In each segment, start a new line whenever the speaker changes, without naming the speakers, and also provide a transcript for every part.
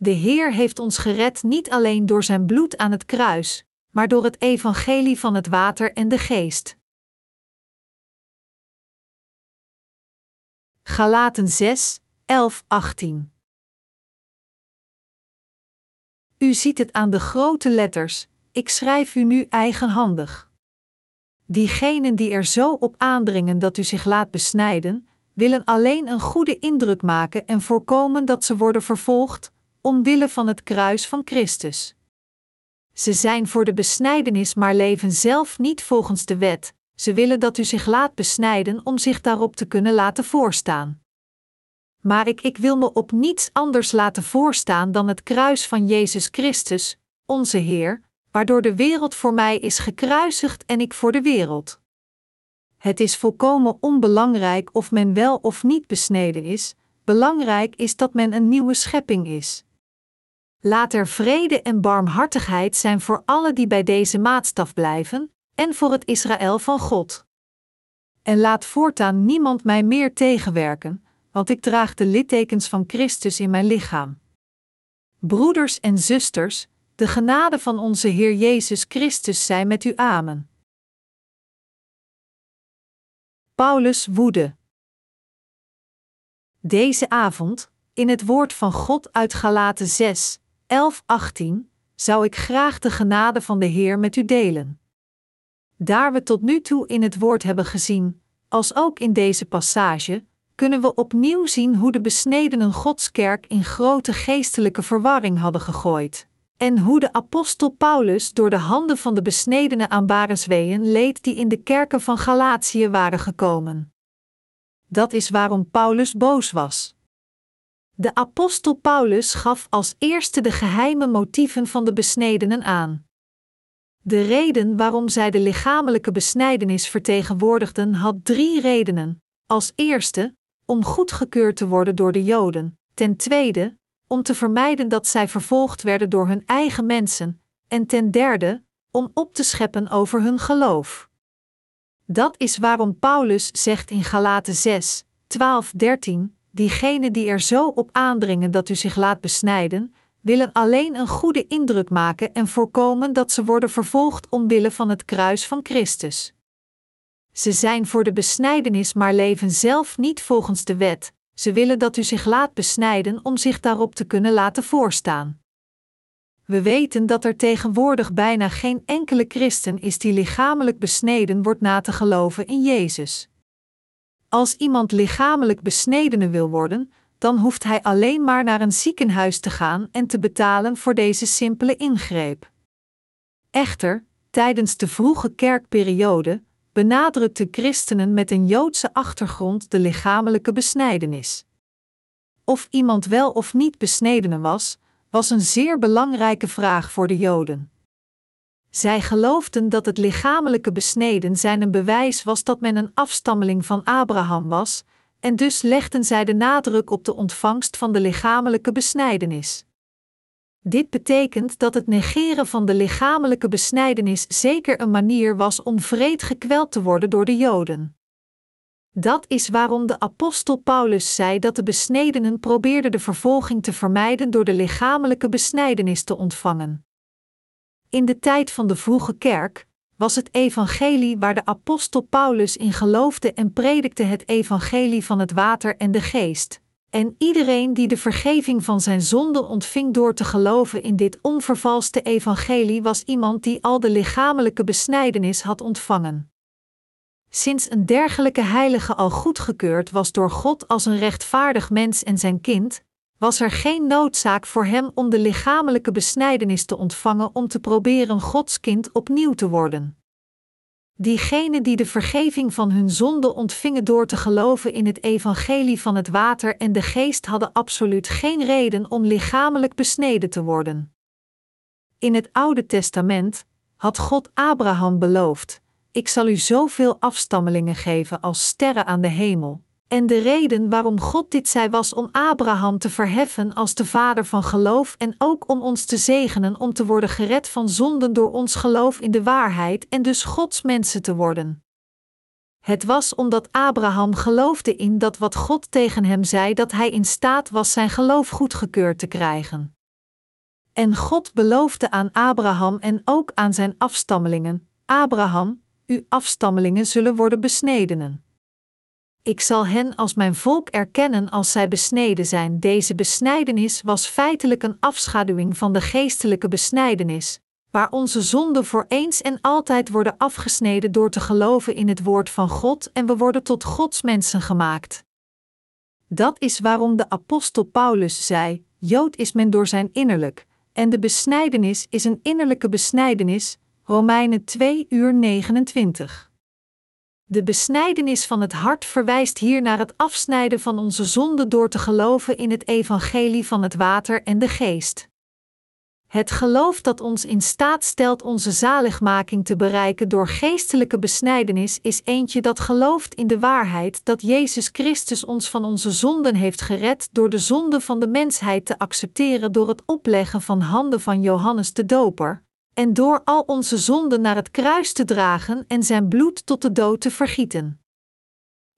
De Heer heeft ons gered niet alleen door zijn bloed aan het kruis, maar door het evangelie van het water en de geest. Galaten 6, 11, 18 U ziet het aan de grote letters, ik schrijf u nu eigenhandig. Diegenen die er zo op aandringen dat u zich laat besnijden, willen alleen een goede indruk maken en voorkomen dat ze worden vervolgd, omwille van het kruis van Christus. Ze zijn voor de besnijdenis, maar leven zelf niet volgens de wet. Ze willen dat u zich laat besnijden om zich daarop te kunnen laten voorstaan. Maar ik, ik wil me op niets anders laten voorstaan dan het kruis van Jezus Christus, onze Heer, waardoor de wereld voor mij is gekruisigd en ik voor de wereld. Het is volkomen onbelangrijk of men wel of niet besneden is, belangrijk is dat men een nieuwe schepping is. Laat er vrede en barmhartigheid zijn voor alle die bij deze maatstaf blijven, en voor het Israël van God. En laat voortaan niemand mij meer tegenwerken, want ik draag de littekens van Christus in mijn lichaam. Broeders en zusters, de genade van onze Heer Jezus Christus zij met u amen. Paulus woede. Deze avond, in het woord van God uit Galaten 6, 11, 18, zou ik graag de genade van de Heer met u delen. Daar we tot nu toe in het woord hebben gezien, als ook in deze passage, kunnen we opnieuw zien hoe de besnedenen Godskerk in grote geestelijke verwarring hadden gegooid. En hoe de apostel Paulus door de handen van de besnedenen aan Barensweeën leed die in de kerken van Galatië waren gekomen. Dat is waarom Paulus boos was. De apostel Paulus gaf als eerste de geheime motieven van de besnedenen aan. De reden waarom zij de lichamelijke besnijdenis vertegenwoordigden had drie redenen. Als eerste, om goedgekeurd te worden door de Joden. Ten tweede, om te vermijden dat zij vervolgd werden door hun eigen mensen. En ten derde, om op te scheppen over hun geloof. Dat is waarom Paulus zegt in Galaten 6, 12, 13: Diegenen die er zo op aandringen dat u zich laat besnijden, willen alleen een goede indruk maken en voorkomen dat ze worden vervolgd omwille van het kruis van Christus. Ze zijn voor de besnijdenis, maar leven zelf niet volgens de wet. Ze willen dat u zich laat besnijden om zich daarop te kunnen laten voorstaan. We weten dat er tegenwoordig bijna geen enkele christen is die lichamelijk besneden wordt na te geloven in Jezus. Als iemand lichamelijk besnedene wil worden, dan hoeft hij alleen maar naar een ziekenhuis te gaan en te betalen voor deze simpele ingreep. Echter, tijdens de vroege kerkperiode benadrukte christenen met een Joodse achtergrond de lichamelijke besnijdenis. Of iemand wel of niet besnedene was, was een zeer belangrijke vraag voor de Joden. Zij geloofden dat het lichamelijke besneden zijn een bewijs was dat men een afstammeling van Abraham was, en dus legden zij de nadruk op de ontvangst van de lichamelijke besnijdenis. Dit betekent dat het negeren van de lichamelijke besnijdenis zeker een manier was om vreed gekweld te worden door de Joden. Dat is waarom de apostel Paulus zei dat de besnedenen probeerden de vervolging te vermijden door de lichamelijke besnijdenis te ontvangen. In de tijd van de vroege kerk was het evangelie waar de apostel Paulus in geloofde en predikte het evangelie van het water en de geest. En iedereen die de vergeving van zijn zonden ontving door te geloven in dit onvervalste evangelie was iemand die al de lichamelijke besnijdenis had ontvangen. Sinds een dergelijke heilige al goedgekeurd was door God als een rechtvaardig mens en zijn kind, was er geen noodzaak voor hem om de lichamelijke besnijdenis te ontvangen om te proberen Gods kind opnieuw te worden. Diegenen die de vergeving van hun zonde ontvingen door te geloven in het evangelie van het water en de geest hadden absoluut geen reden om lichamelijk besneden te worden. In het Oude Testament had God Abraham beloofd: Ik zal u zoveel afstammelingen geven als sterren aan de hemel. En de reden waarom God dit zei was om Abraham te verheffen als de vader van geloof en ook om ons te zegenen om te worden gered van zonden door ons geloof in de waarheid en dus Gods mensen te worden. Het was omdat Abraham geloofde in dat wat God tegen hem zei dat hij in staat was zijn geloof goedgekeurd te krijgen. En God beloofde aan Abraham en ook aan zijn afstammelingen: Abraham, uw afstammelingen zullen worden besnedenen. Ik zal hen als mijn volk erkennen als zij besneden zijn. Deze besnijdenis was feitelijk een afschaduwing van de geestelijke besnijdenis, waar onze zonden voor eens en altijd worden afgesneden door te geloven in het woord van God en we worden tot Gods mensen gemaakt. Dat is waarom de apostel Paulus zei: Jood is men door zijn innerlijk, en de besnijdenis is een innerlijke besnijdenis. Romeinen 2 uur 29. De besnijdenis van het hart verwijst hier naar het afsnijden van onze zonde door te geloven in het evangelie van het water en de geest. Het geloof dat ons in staat stelt onze zaligmaking te bereiken door geestelijke besnijdenis is eentje dat gelooft in de waarheid dat Jezus Christus ons van onze zonden heeft gered door de zonde van de mensheid te accepteren door het opleggen van handen van Johannes de Doper, en door al onze zonden naar het kruis te dragen en zijn bloed tot de dood te vergieten.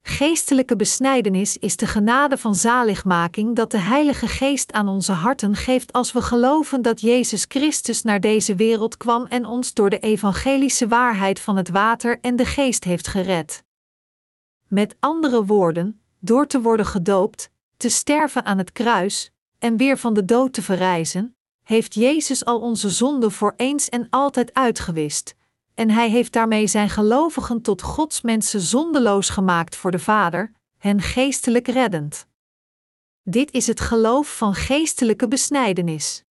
Geestelijke besnijdenis is de genade van zaligmaking dat de Heilige Geest aan onze harten geeft als we geloven dat Jezus Christus naar deze wereld kwam en ons door de evangelische waarheid van het water en de geest heeft gered. Met andere woorden, door te worden gedoopt, te sterven aan het kruis en weer van de dood te verrijzen, heeft Jezus al onze zonden voor eens en altijd uitgewist en hij heeft daarmee zijn gelovigen tot Gods mensen zondeloos gemaakt voor de Vader, hen geestelijk reddend. Dit is het geloof van geestelijke besnijdenis.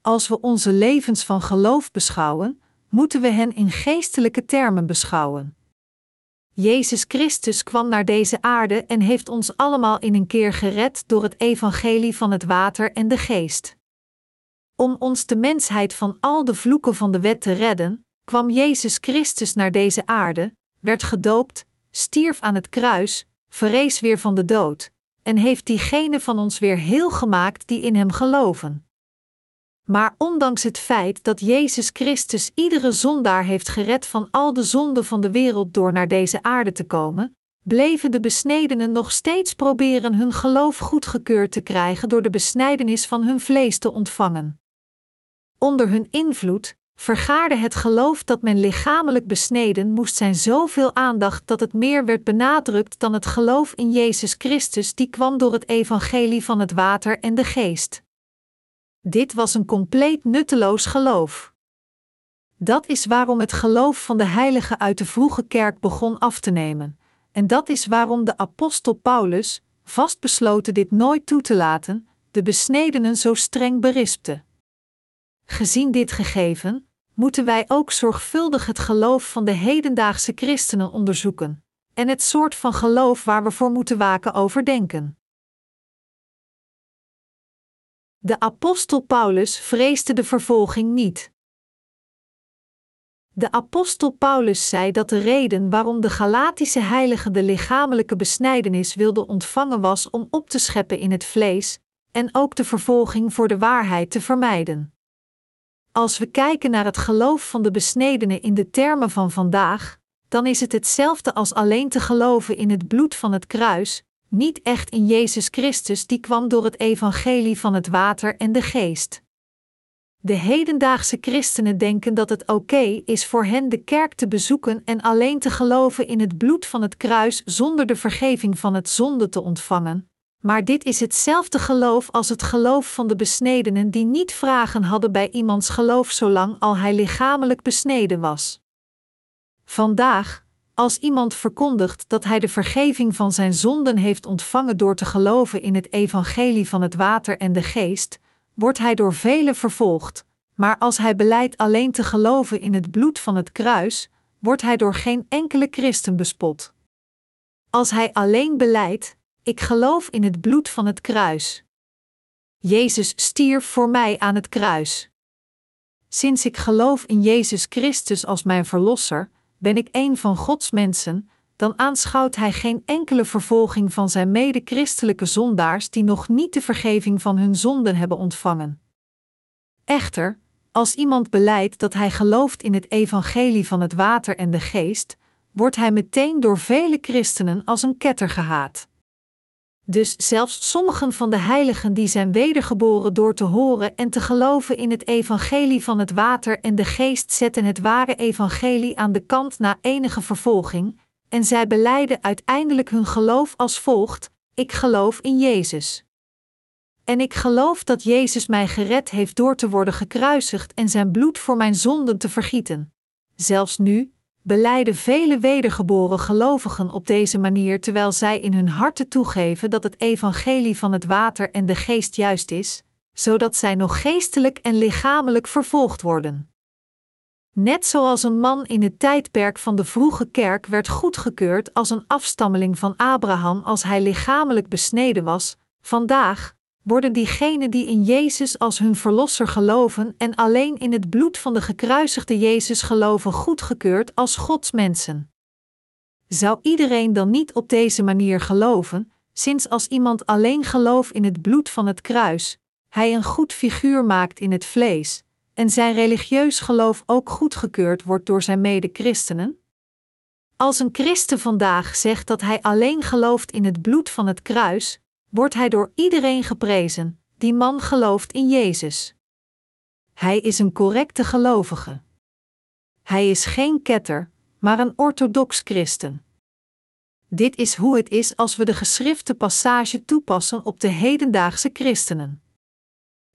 Als we onze levens van geloof beschouwen, moeten we hen in geestelijke termen beschouwen. Jezus Christus kwam naar deze aarde en heeft ons allemaal in een keer gered door het evangelie van het water en de geest. Om ons de mensheid van al de vloeken van de wet te redden, kwam Jezus Christus naar deze aarde, werd gedoopt, stierf aan het kruis, verrees weer van de dood, en heeft diegenen van ons weer heel gemaakt die in Hem geloven. Maar ondanks het feit dat Jezus Christus iedere zondaar heeft gered van al de zonden van de wereld door naar deze aarde te komen, bleven de besnedenen nog steeds proberen hun geloof goedgekeurd te krijgen door de besnijdenis van hun vlees te ontvangen. Onder hun invloed, vergaarde het geloof dat men lichamelijk besneden moest zijn zoveel aandacht dat het meer werd benadrukt dan het geloof in Jezus Christus die kwam door het evangelie van het water en de geest. Dit was een compleet nutteloos geloof. Dat is waarom het geloof van de heiligen uit de vroege kerk begon af te nemen, en dat is waarom de apostel Paulus, vastbesloten dit nooit toe te laten, de besnedenen zo streng berispte. Gezien dit gegeven, moeten wij ook zorgvuldig het geloof van de hedendaagse christenen onderzoeken en het soort van geloof waar we voor moeten waken overdenken. De apostel Paulus vreesde de vervolging niet. De apostel Paulus zei dat de reden waarom de Galatische heiligen de lichamelijke besnijdenis wilden ontvangen was om op te scheppen in het vlees en ook de vervolging voor de waarheid te vermijden. Als we kijken naar het geloof van de besnedenen in de termen van vandaag, dan is het hetzelfde als alleen te geloven in het bloed van het kruis, niet echt in Jezus Christus die kwam door het evangelie van het water en de geest. De hedendaagse christenen denken dat het oké is voor hen de kerk te bezoeken en alleen te geloven in het bloed van het kruis zonder de vergeving van het zonde te ontvangen, maar dit is hetzelfde geloof als het geloof van de besnedenen die niet vragen hadden bij iemands geloof zolang al hij lichamelijk besneden was. Vandaag, als iemand verkondigt dat hij de vergeving van zijn zonden heeft ontvangen door te geloven in het evangelie van het water en de geest, wordt hij door velen vervolgd, maar als hij beleidt alleen te geloven in het bloed van het kruis, wordt hij door geen enkele christen bespot. Als hij alleen beleidt, ik geloof in het bloed van het kruis. Jezus stierf voor mij aan het kruis. Sinds ik geloof in Jezus Christus als mijn Verlosser, ben ik een van Gods mensen, dan aanschouwt Hij geen enkele vervolging van zijn mede-christelijke zondaars die nog niet de vergeving van hun zonden hebben ontvangen. Echter, als iemand beleidt dat hij gelooft in het evangelie van het water en de geest, wordt hij meteen door vele christenen als een ketter gehaat. Dus zelfs sommigen van de heiligen die zijn wedergeboren door te horen en te geloven in het evangelie van het water en de geest zetten het ware evangelie aan de kant na enige vervolging, en zij beleiden uiteindelijk hun geloof als volgt: Ik geloof in Jezus. En ik geloof dat Jezus mij gered heeft door te worden gekruisigd en zijn bloed voor mijn zonden te vergieten. Zelfs nu, beleiden vele wedergeboren gelovigen op deze manier terwijl zij in hun harten toegeven dat het evangelie van het water en de geest juist is, zodat zij nog geestelijk en lichamelijk vervolgd worden. Net zoals een man in het tijdperk van de vroege kerk werd goedgekeurd als een afstammeling van Abraham als hij lichamelijk besneden was, vandaag, worden diegenen die in Jezus als hun verlosser geloven en alleen in het bloed van de gekruisigde Jezus geloven goedgekeurd als Gods mensen. Zou iedereen dan niet op deze manier geloven, sinds als iemand alleen gelooft in het bloed van het kruis, hij een goed figuur maakt in het vlees, en zijn religieus geloof ook goedgekeurd wordt door zijn mede-christenen? Als een christen vandaag zegt dat hij alleen gelooft in het bloed van het kruis, wordt hij door iedereen geprezen, die man gelooft in Jezus. Hij is een correcte gelovige. Hij is geen ketter, maar een orthodox christen. Dit is hoe het is als we de geschrifte passage toepassen op de hedendaagse christenen.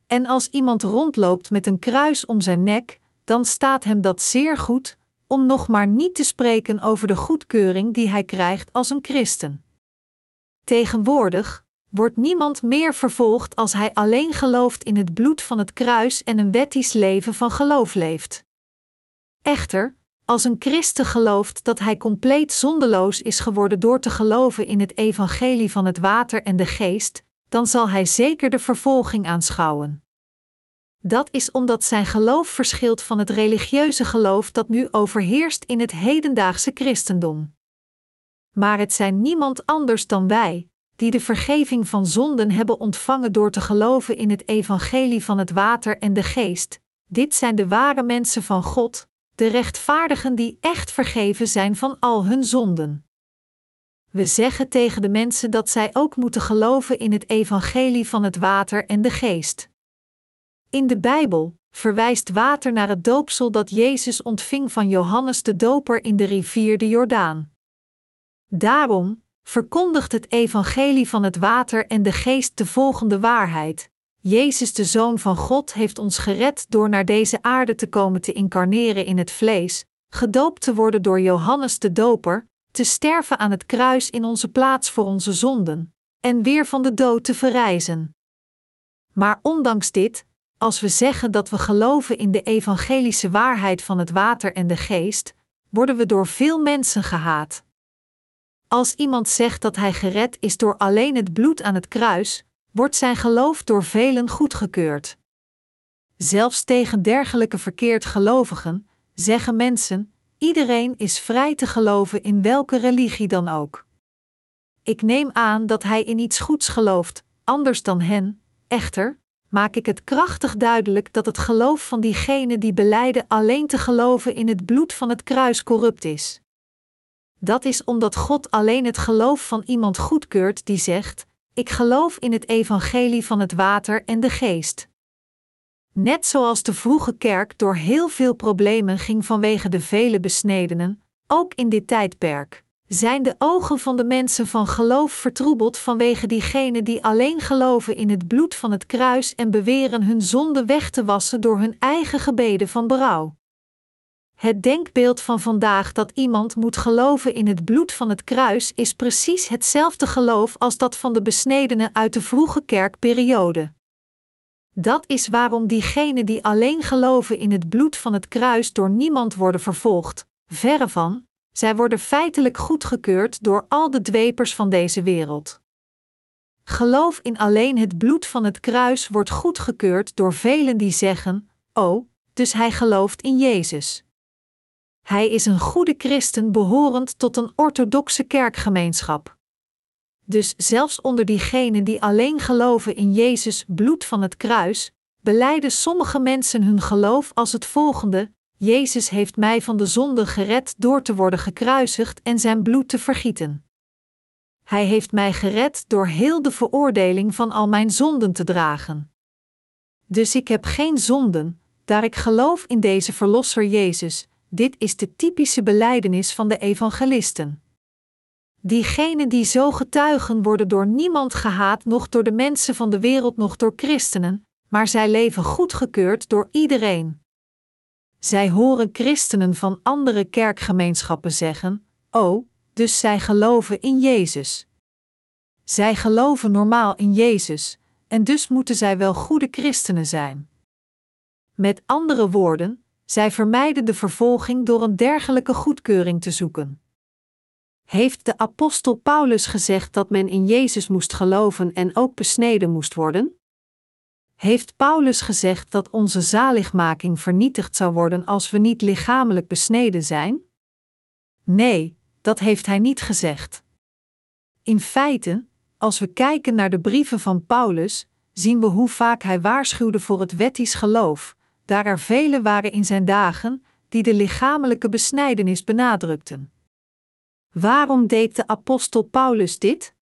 En als iemand rondloopt met een kruis om zijn nek, dan staat hem dat zeer goed, om nog maar niet te spreken over de goedkeuring die hij krijgt als een christen. Tegenwoordig, wordt niemand meer vervolgd als hij alleen gelooft in het bloed van het kruis en een wettisch leven van geloof leeft. Echter, als een christen gelooft dat hij compleet zondeloos is geworden door te geloven in het evangelie van het water en de geest, dan zal hij zeker de vervolging aanschouwen. Dat is omdat zijn geloof verschilt van het religieuze geloof dat nu overheerst in het hedendaagse christendom. Maar het zijn niemand anders dan wij, die de vergeving van zonden hebben ontvangen door te geloven in het evangelie van het water en de geest. Dit zijn de ware mensen van God, de rechtvaardigen die echt vergeven zijn van al hun zonden. We zeggen tegen de mensen dat zij ook moeten geloven in het evangelie van het water en de geest. In de Bijbel verwijst water naar het doopsel dat Jezus ontving van Johannes de Doper in de rivier de Jordaan. Daarom, verkondigt het evangelie van het water en de geest de volgende waarheid. Jezus, de Zoon van God, heeft ons gered door naar deze aarde te komen te incarneren in het vlees, gedoopt te worden door Johannes de Doper, te sterven aan het kruis in onze plaats voor onze zonden, en weer van de dood te verrijzen. Maar ondanks dit, als we zeggen dat we geloven in de evangelische waarheid van het water en de geest, worden we door veel mensen gehaat. Als iemand zegt dat hij gered is door alleen het bloed aan het kruis, wordt zijn geloof door velen goedgekeurd. Zelfs tegen dergelijke verkeerd gelovigen zeggen mensen: iedereen is vrij te geloven in welke religie dan ook. Ik neem aan dat hij in iets goeds gelooft, anders dan hen, echter, maak ik het krachtig duidelijk dat het geloof van diegenen die beleiden alleen te geloven in het bloed van het kruis corrupt is. Dat is omdat God alleen het geloof van iemand goedkeurt die zegt: Ik geloof in het evangelie van het water en de geest. Net zoals de vroege kerk door heel veel problemen ging vanwege de vele besnedenen, ook in dit tijdperk, zijn de ogen van de mensen van geloof vertroebeld vanwege diegenen die alleen geloven in het bloed van het kruis en beweren hun zonde weg te wassen door hun eigen gebeden van berouw. Het denkbeeld van vandaag dat iemand moet geloven in het bloed van het kruis is precies hetzelfde geloof als dat van de besnedenen uit de vroege kerkperiode. Dat is waarom diegenen die alleen geloven in het bloed van het kruis door niemand worden vervolgd, verre van, zij worden feitelijk goedgekeurd door al de dwepers van deze wereld. Geloof in alleen het bloed van het kruis wordt goedgekeurd door velen die zeggen: Oh, dus hij gelooft in Jezus. Hij is een goede christen behorend tot een orthodoxe kerkgemeenschap. Dus zelfs onder diegenen die alleen geloven in Jezus bloed van het kruis, beleiden sommige mensen hun geloof als het volgende: Jezus heeft mij van de zonde gered door te worden gekruisigd en zijn bloed te vergieten. Hij heeft mij gered door heel de veroordeling van al mijn zonden te dragen. Dus ik heb geen zonden, daar ik geloof in deze Verlosser Jezus. Dit is de typische beleidenis van de evangelisten. Diegenen die zo getuigen worden door niemand gehaat, nog door de mensen van de wereld, nog door christenen, maar zij leven goedgekeurd door iedereen. Zij horen christenen van andere kerkgemeenschappen zeggen: Oh, dus zij geloven in Jezus. Zij geloven normaal in Jezus, en dus moeten zij wel goede christenen zijn. Met andere woorden, zij vermijden de vervolging door een dergelijke goedkeuring te zoeken. Heeft de apostel Paulus gezegd dat men in Jezus moest geloven en ook besneden moest worden? Heeft Paulus gezegd dat onze zaligmaking vernietigd zou worden als we niet lichamelijk besneden zijn? Nee, dat heeft hij niet gezegd. In feite, als we kijken naar de brieven van Paulus, zien we hoe vaak hij waarschuwde voor het wettisch geloof, daar er velen waren in zijn dagen die de lichamelijke besnijdenis benadrukten. Waarom deed de apostel Paulus dit?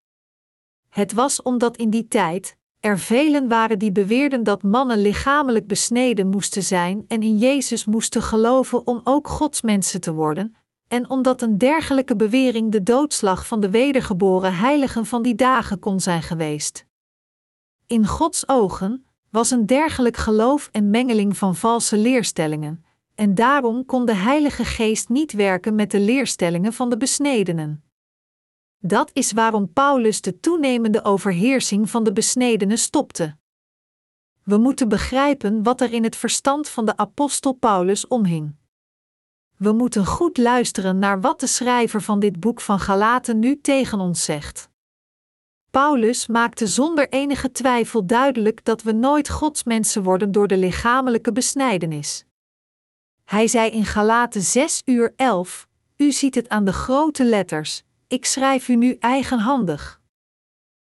Het was omdat in die tijd er velen waren die beweerden dat mannen lichamelijk besneden moesten zijn en in Jezus moesten geloven om ook Gods mensen te worden, en omdat een dergelijke bewering de doodslag van de wedergeboren heiligen van die dagen kon zijn geweest. In Gods ogen was een dergelijk geloof en mengeling van valse leerstellingen, en daarom kon de Heilige Geest niet werken met de leerstellingen van de besnedenen. Dat is waarom Paulus de toenemende overheersing van de besnedenen stopte. We moeten begrijpen wat er in het verstand van de apostel Paulus omhing. We moeten goed luisteren naar wat de schrijver van dit boek van Galaten nu tegen ons zegt. Paulus maakte zonder enige twijfel duidelijk dat we nooit Gods mensen worden door de lichamelijke besnijdenis. Hij zei in Galaten 6 uur 11: U ziet het aan de grote letters, ik schrijf u nu eigenhandig.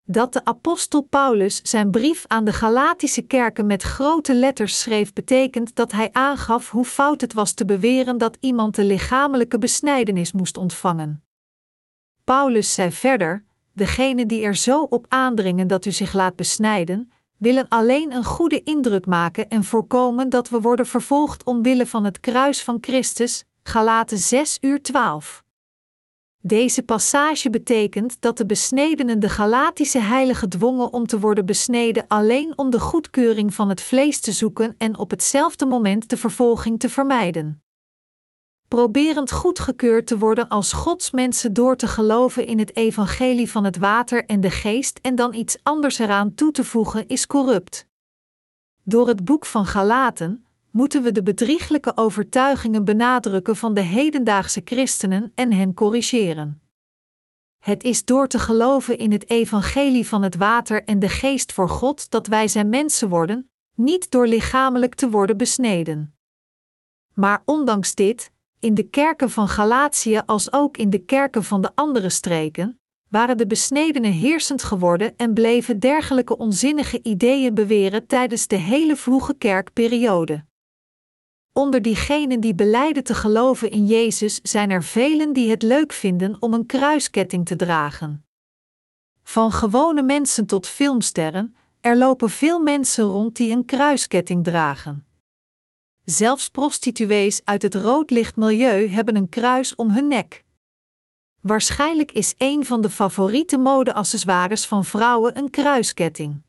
Dat de apostel Paulus zijn brief aan de Galatische kerken met grote letters schreef, betekent dat hij aangaf hoe fout het was te beweren dat iemand de lichamelijke besnijdenis moest ontvangen. Paulus zei verder: Degenen die er zo op aandringen dat u zich laat besnijden, willen alleen een goede indruk maken en voorkomen dat we worden vervolgd omwille van het kruis van Christus. Galaten 6 uur 12. Deze passage betekent dat de besnedenen de Galatische heiligen dwongen om te worden besneden alleen om de goedkeuring van het vlees te zoeken en op hetzelfde moment de vervolging te vermijden. Proberend goedgekeurd te worden als Gods mensen door te geloven in het evangelie van het water en de geest en dan iets anders eraan toe te voegen is corrupt. Door het boek van Galaten, moeten we de bedrieglijke overtuigingen benadrukken van de hedendaagse christenen en hen corrigeren. Het is door te geloven in het evangelie van het water en de geest voor God dat wij zijn mensen worden, niet door lichamelijk te worden besneden. Maar ondanks dit, in de kerken van Galatië als ook in de kerken van de andere streken, waren de besnedenen heersend geworden en bleven dergelijke onzinnige ideeën beweren tijdens de hele vroege kerkperiode. Onder diegenen die beleiden te geloven in Jezus zijn er velen die het leuk vinden om een kruisketting te dragen. Van gewone mensen tot filmsterren, er lopen veel mensen rond die een kruisketting dragen. Zelfs prostituees uit het roodlichtmilieu hebben een kruis om hun nek. Waarschijnlijk is een van de favoriete modeaccessoires van vrouwen een kruisketting.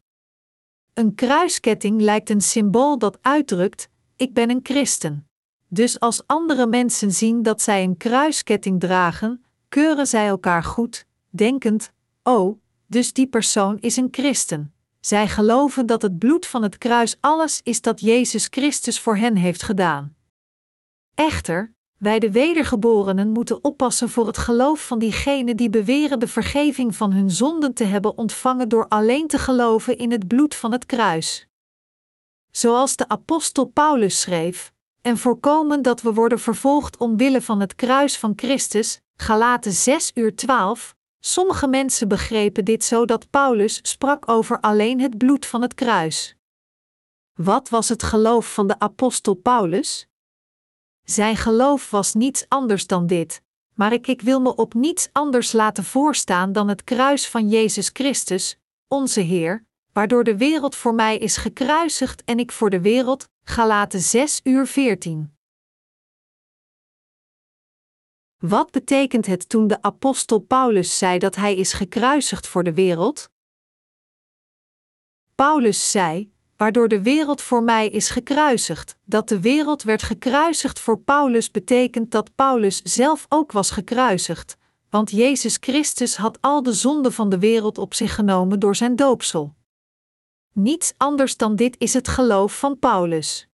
Een kruisketting lijkt een symbool dat uitdrukt: ik ben een christen. Dus als andere mensen zien dat zij een kruisketting dragen, keuren zij elkaar goed, denkend: oh, dus die persoon is een christen. Zij geloven dat het bloed van het kruis alles is dat Jezus Christus voor hen heeft gedaan. Echter, wij de wedergeborenen moeten oppassen voor het geloof van diegenen die beweren de vergeving van hun zonden te hebben ontvangen door alleen te geloven in het bloed van het kruis zoals de apostel Paulus schreef, en voorkomen dat we worden vervolgd omwille van het kruis van Christus, Galaten 6 uur 12. Sommige mensen begrepen dit zo dat Paulus sprak over alleen het bloed van het kruis. Wat was het geloof van de apostel Paulus? Zijn geloof was niets anders dan dit: maar ik, wil me op niets anders laten voorstaan dan het kruis van Jezus Christus, onze Heer, waardoor de wereld voor mij is gekruisigd en ik voor de wereld. Galaten 6 uur 14. Wat betekent het toen de apostel Paulus zei dat hij is gekruisigd voor de wereld? Paulus zei: waardoor de wereld voor mij is gekruisigd. Dat de wereld werd gekruisigd voor Paulus betekent dat Paulus zelf ook was gekruisigd, want Jezus Christus had al de zonde van de wereld op zich genomen door zijn doopsel. Niets anders dan dit is het geloof van Paulus.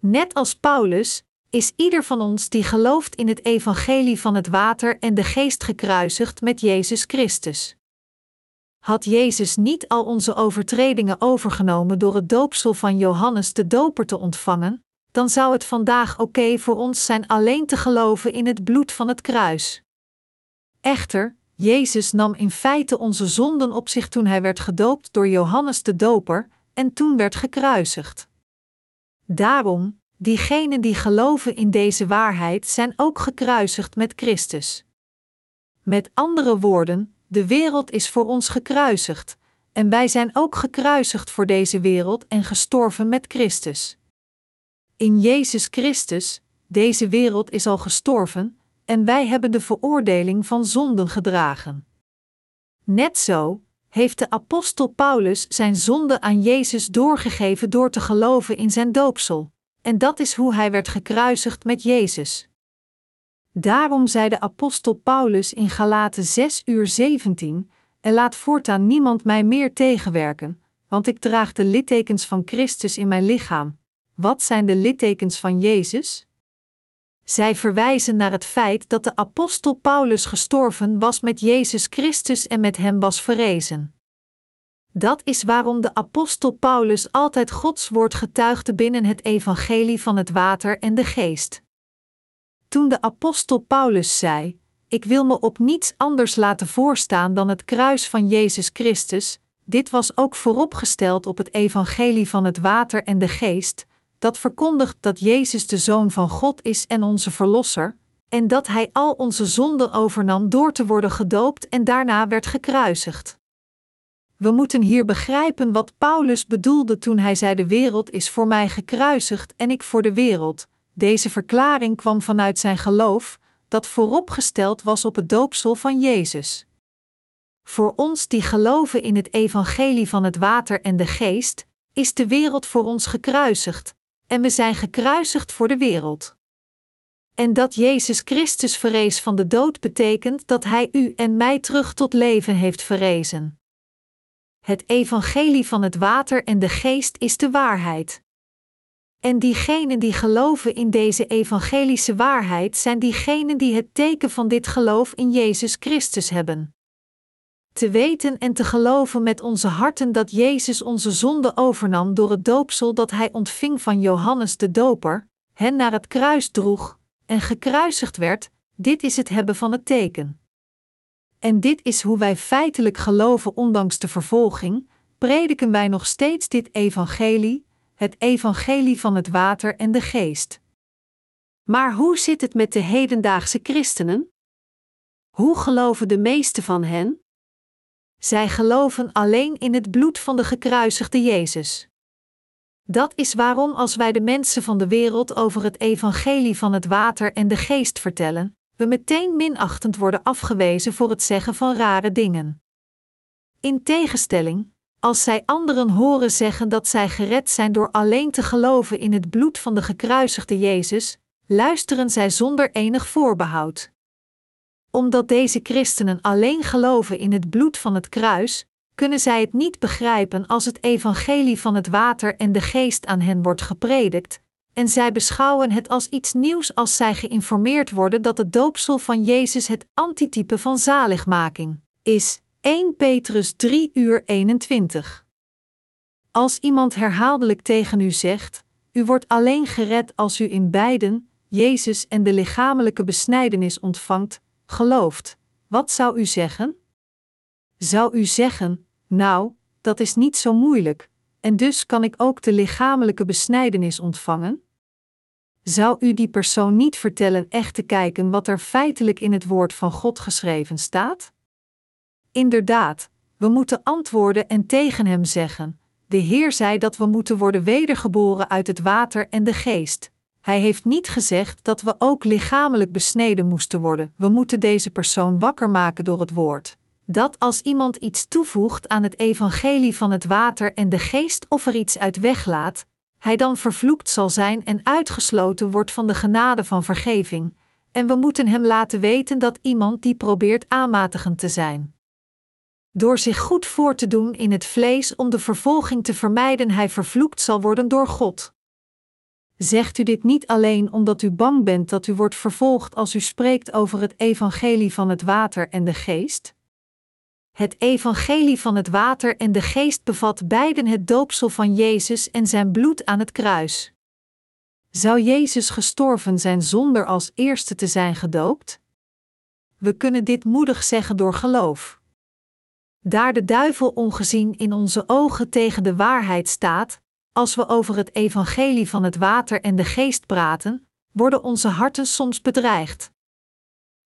Net als Paulus is ieder van ons die gelooft in het evangelie van het water en de geest gekruisigd met Jezus Christus. Had Jezus niet al onze overtredingen overgenomen door het doopsel van Johannes de Doper te ontvangen, dan zou het vandaag oké voor ons zijn alleen te geloven in het bloed van het kruis. Echter, Jezus nam in feite onze zonden op zich toen hij werd gedoopt door Johannes de Doper en toen werd gekruisigd. Daarom, diegenen die geloven in deze waarheid zijn ook gekruisigd met Christus. Met andere woorden, de wereld is voor ons gekruisigd, en wij zijn ook gekruisigd voor deze wereld en gestorven met Christus. In Jezus Christus, deze wereld is al gestorven, en wij hebben de veroordeling van zonden gedragen. Net zo heeft de apostel Paulus zijn zonde aan Jezus doorgegeven door te geloven in zijn doopsel, en dat is hoe hij werd gekruisigd met Jezus. Daarom zei de apostel Paulus in Galaten 6 uur 17: En laat voortaan niemand mij meer tegenwerken, want ik draag de littekens van Christus in mijn lichaam. Wat zijn de littekens van Jezus? Zij verwijzen naar het feit dat de apostel Paulus gestorven was met Jezus Christus en met hem was verrezen. Dat is waarom de apostel Paulus altijd Gods woord getuigde binnen het evangelie van het water en de geest. Toen de apostel Paulus zei: Ik wil me op niets anders laten voorstaan dan het kruis van Jezus Christus, dit was ook vooropgesteld op het evangelie van het water en de geest, dat verkondigt dat Jezus de Zoon van God is en onze Verlosser, en dat Hij al onze zonden overnam door te worden gedoopt en daarna werd gekruisigd. We moeten hier begrijpen wat Paulus bedoelde toen hij zei: De wereld is voor mij gekruisigd en ik voor de wereld. Deze verklaring kwam vanuit zijn geloof, dat vooropgesteld was op het doopsel van Jezus. Voor ons die geloven in het evangelie van het water en de geest, is de wereld voor ons gekruisigd, en we zijn gekruisigd voor de wereld. En dat Jezus Christus verrees van de dood betekent dat Hij u en mij terug tot leven heeft verrezen. Het evangelie van het water en de geest is de waarheid. En diegenen die geloven in deze evangelische waarheid zijn diegenen die het teken van dit geloof in Jezus Christus hebben. Te weten en te geloven met onze harten dat Jezus onze zonde overnam door het doopsel dat hij ontving van Johannes de Doper, hen naar het kruis droeg en gekruisigd werd, dit is het hebben van het teken. En dit is hoe wij feitelijk geloven, ondanks de vervolging, prediken wij nog steeds dit evangelie, het evangelie van het water en de geest. Maar hoe zit het met de hedendaagse christenen? Hoe geloven de meeste van hen? Zij geloven alleen in het bloed van de gekruisigde Jezus. Dat is waarom als wij de mensen van de wereld over het evangelie van het water en de geest vertellen, we meteen minachtend worden afgewezen voor het zeggen van rare dingen. In tegenstelling, als zij anderen horen zeggen dat zij gered zijn door alleen te geloven in het bloed van de gekruisigde Jezus, luisteren zij zonder enig voorbehoud. Omdat deze christenen alleen geloven in het bloed van het kruis, kunnen zij het niet begrijpen als het evangelie van het water en de geest aan hen wordt gepredikt, en zij beschouwen het als iets nieuws als zij geïnformeerd worden dat het doopsel van Jezus het antitype van zaligmaking is, 1 Petrus 3 uur 21. Als iemand herhaaldelijk tegen u zegt: U wordt alleen gered als u in beiden, Jezus en de lichamelijke besnijdenis ontvangt, gelooft, wat zou u zeggen? Zou u zeggen: Nou, dat is niet zo moeilijk, en dus kan ik ook de lichamelijke besnijdenis ontvangen? zou u die persoon niet vertellen echt te kijken wat er feitelijk in het woord van God geschreven staat? Inderdaad, we moeten antwoorden en tegen hem zeggen: De Heer zei dat we moeten worden wedergeboren uit het water en de geest. Hij heeft niet gezegd dat we ook lichamelijk besneden moesten worden. We moeten deze persoon wakker maken door het woord. Dat als iemand iets toevoegt aan het evangelie van het water en de geest of er iets uit weglaat, hij dan vervloekt zal zijn en uitgesloten wordt van de genade van vergeving, en we moeten hem laten weten dat iemand die probeert aanmatigend te zijn. Door zich goed voor te doen in het vlees om de vervolging te vermijden, hij vervloekt zal worden door God. Zegt u dit niet alleen omdat u bang bent dat u wordt vervolgd als u spreekt over het evangelie van het water en de geest? Het evangelie van het water en de geest bevat beiden het doopsel van Jezus en zijn bloed aan het kruis. Zou Jezus gestorven zijn zonder als eerste te zijn gedoopt? We kunnen dit moedig zeggen door geloof. Daar de duivel ongezien in onze ogen tegen de waarheid staat, als we over het evangelie van het water en de geest praten, worden onze harten soms bedreigd.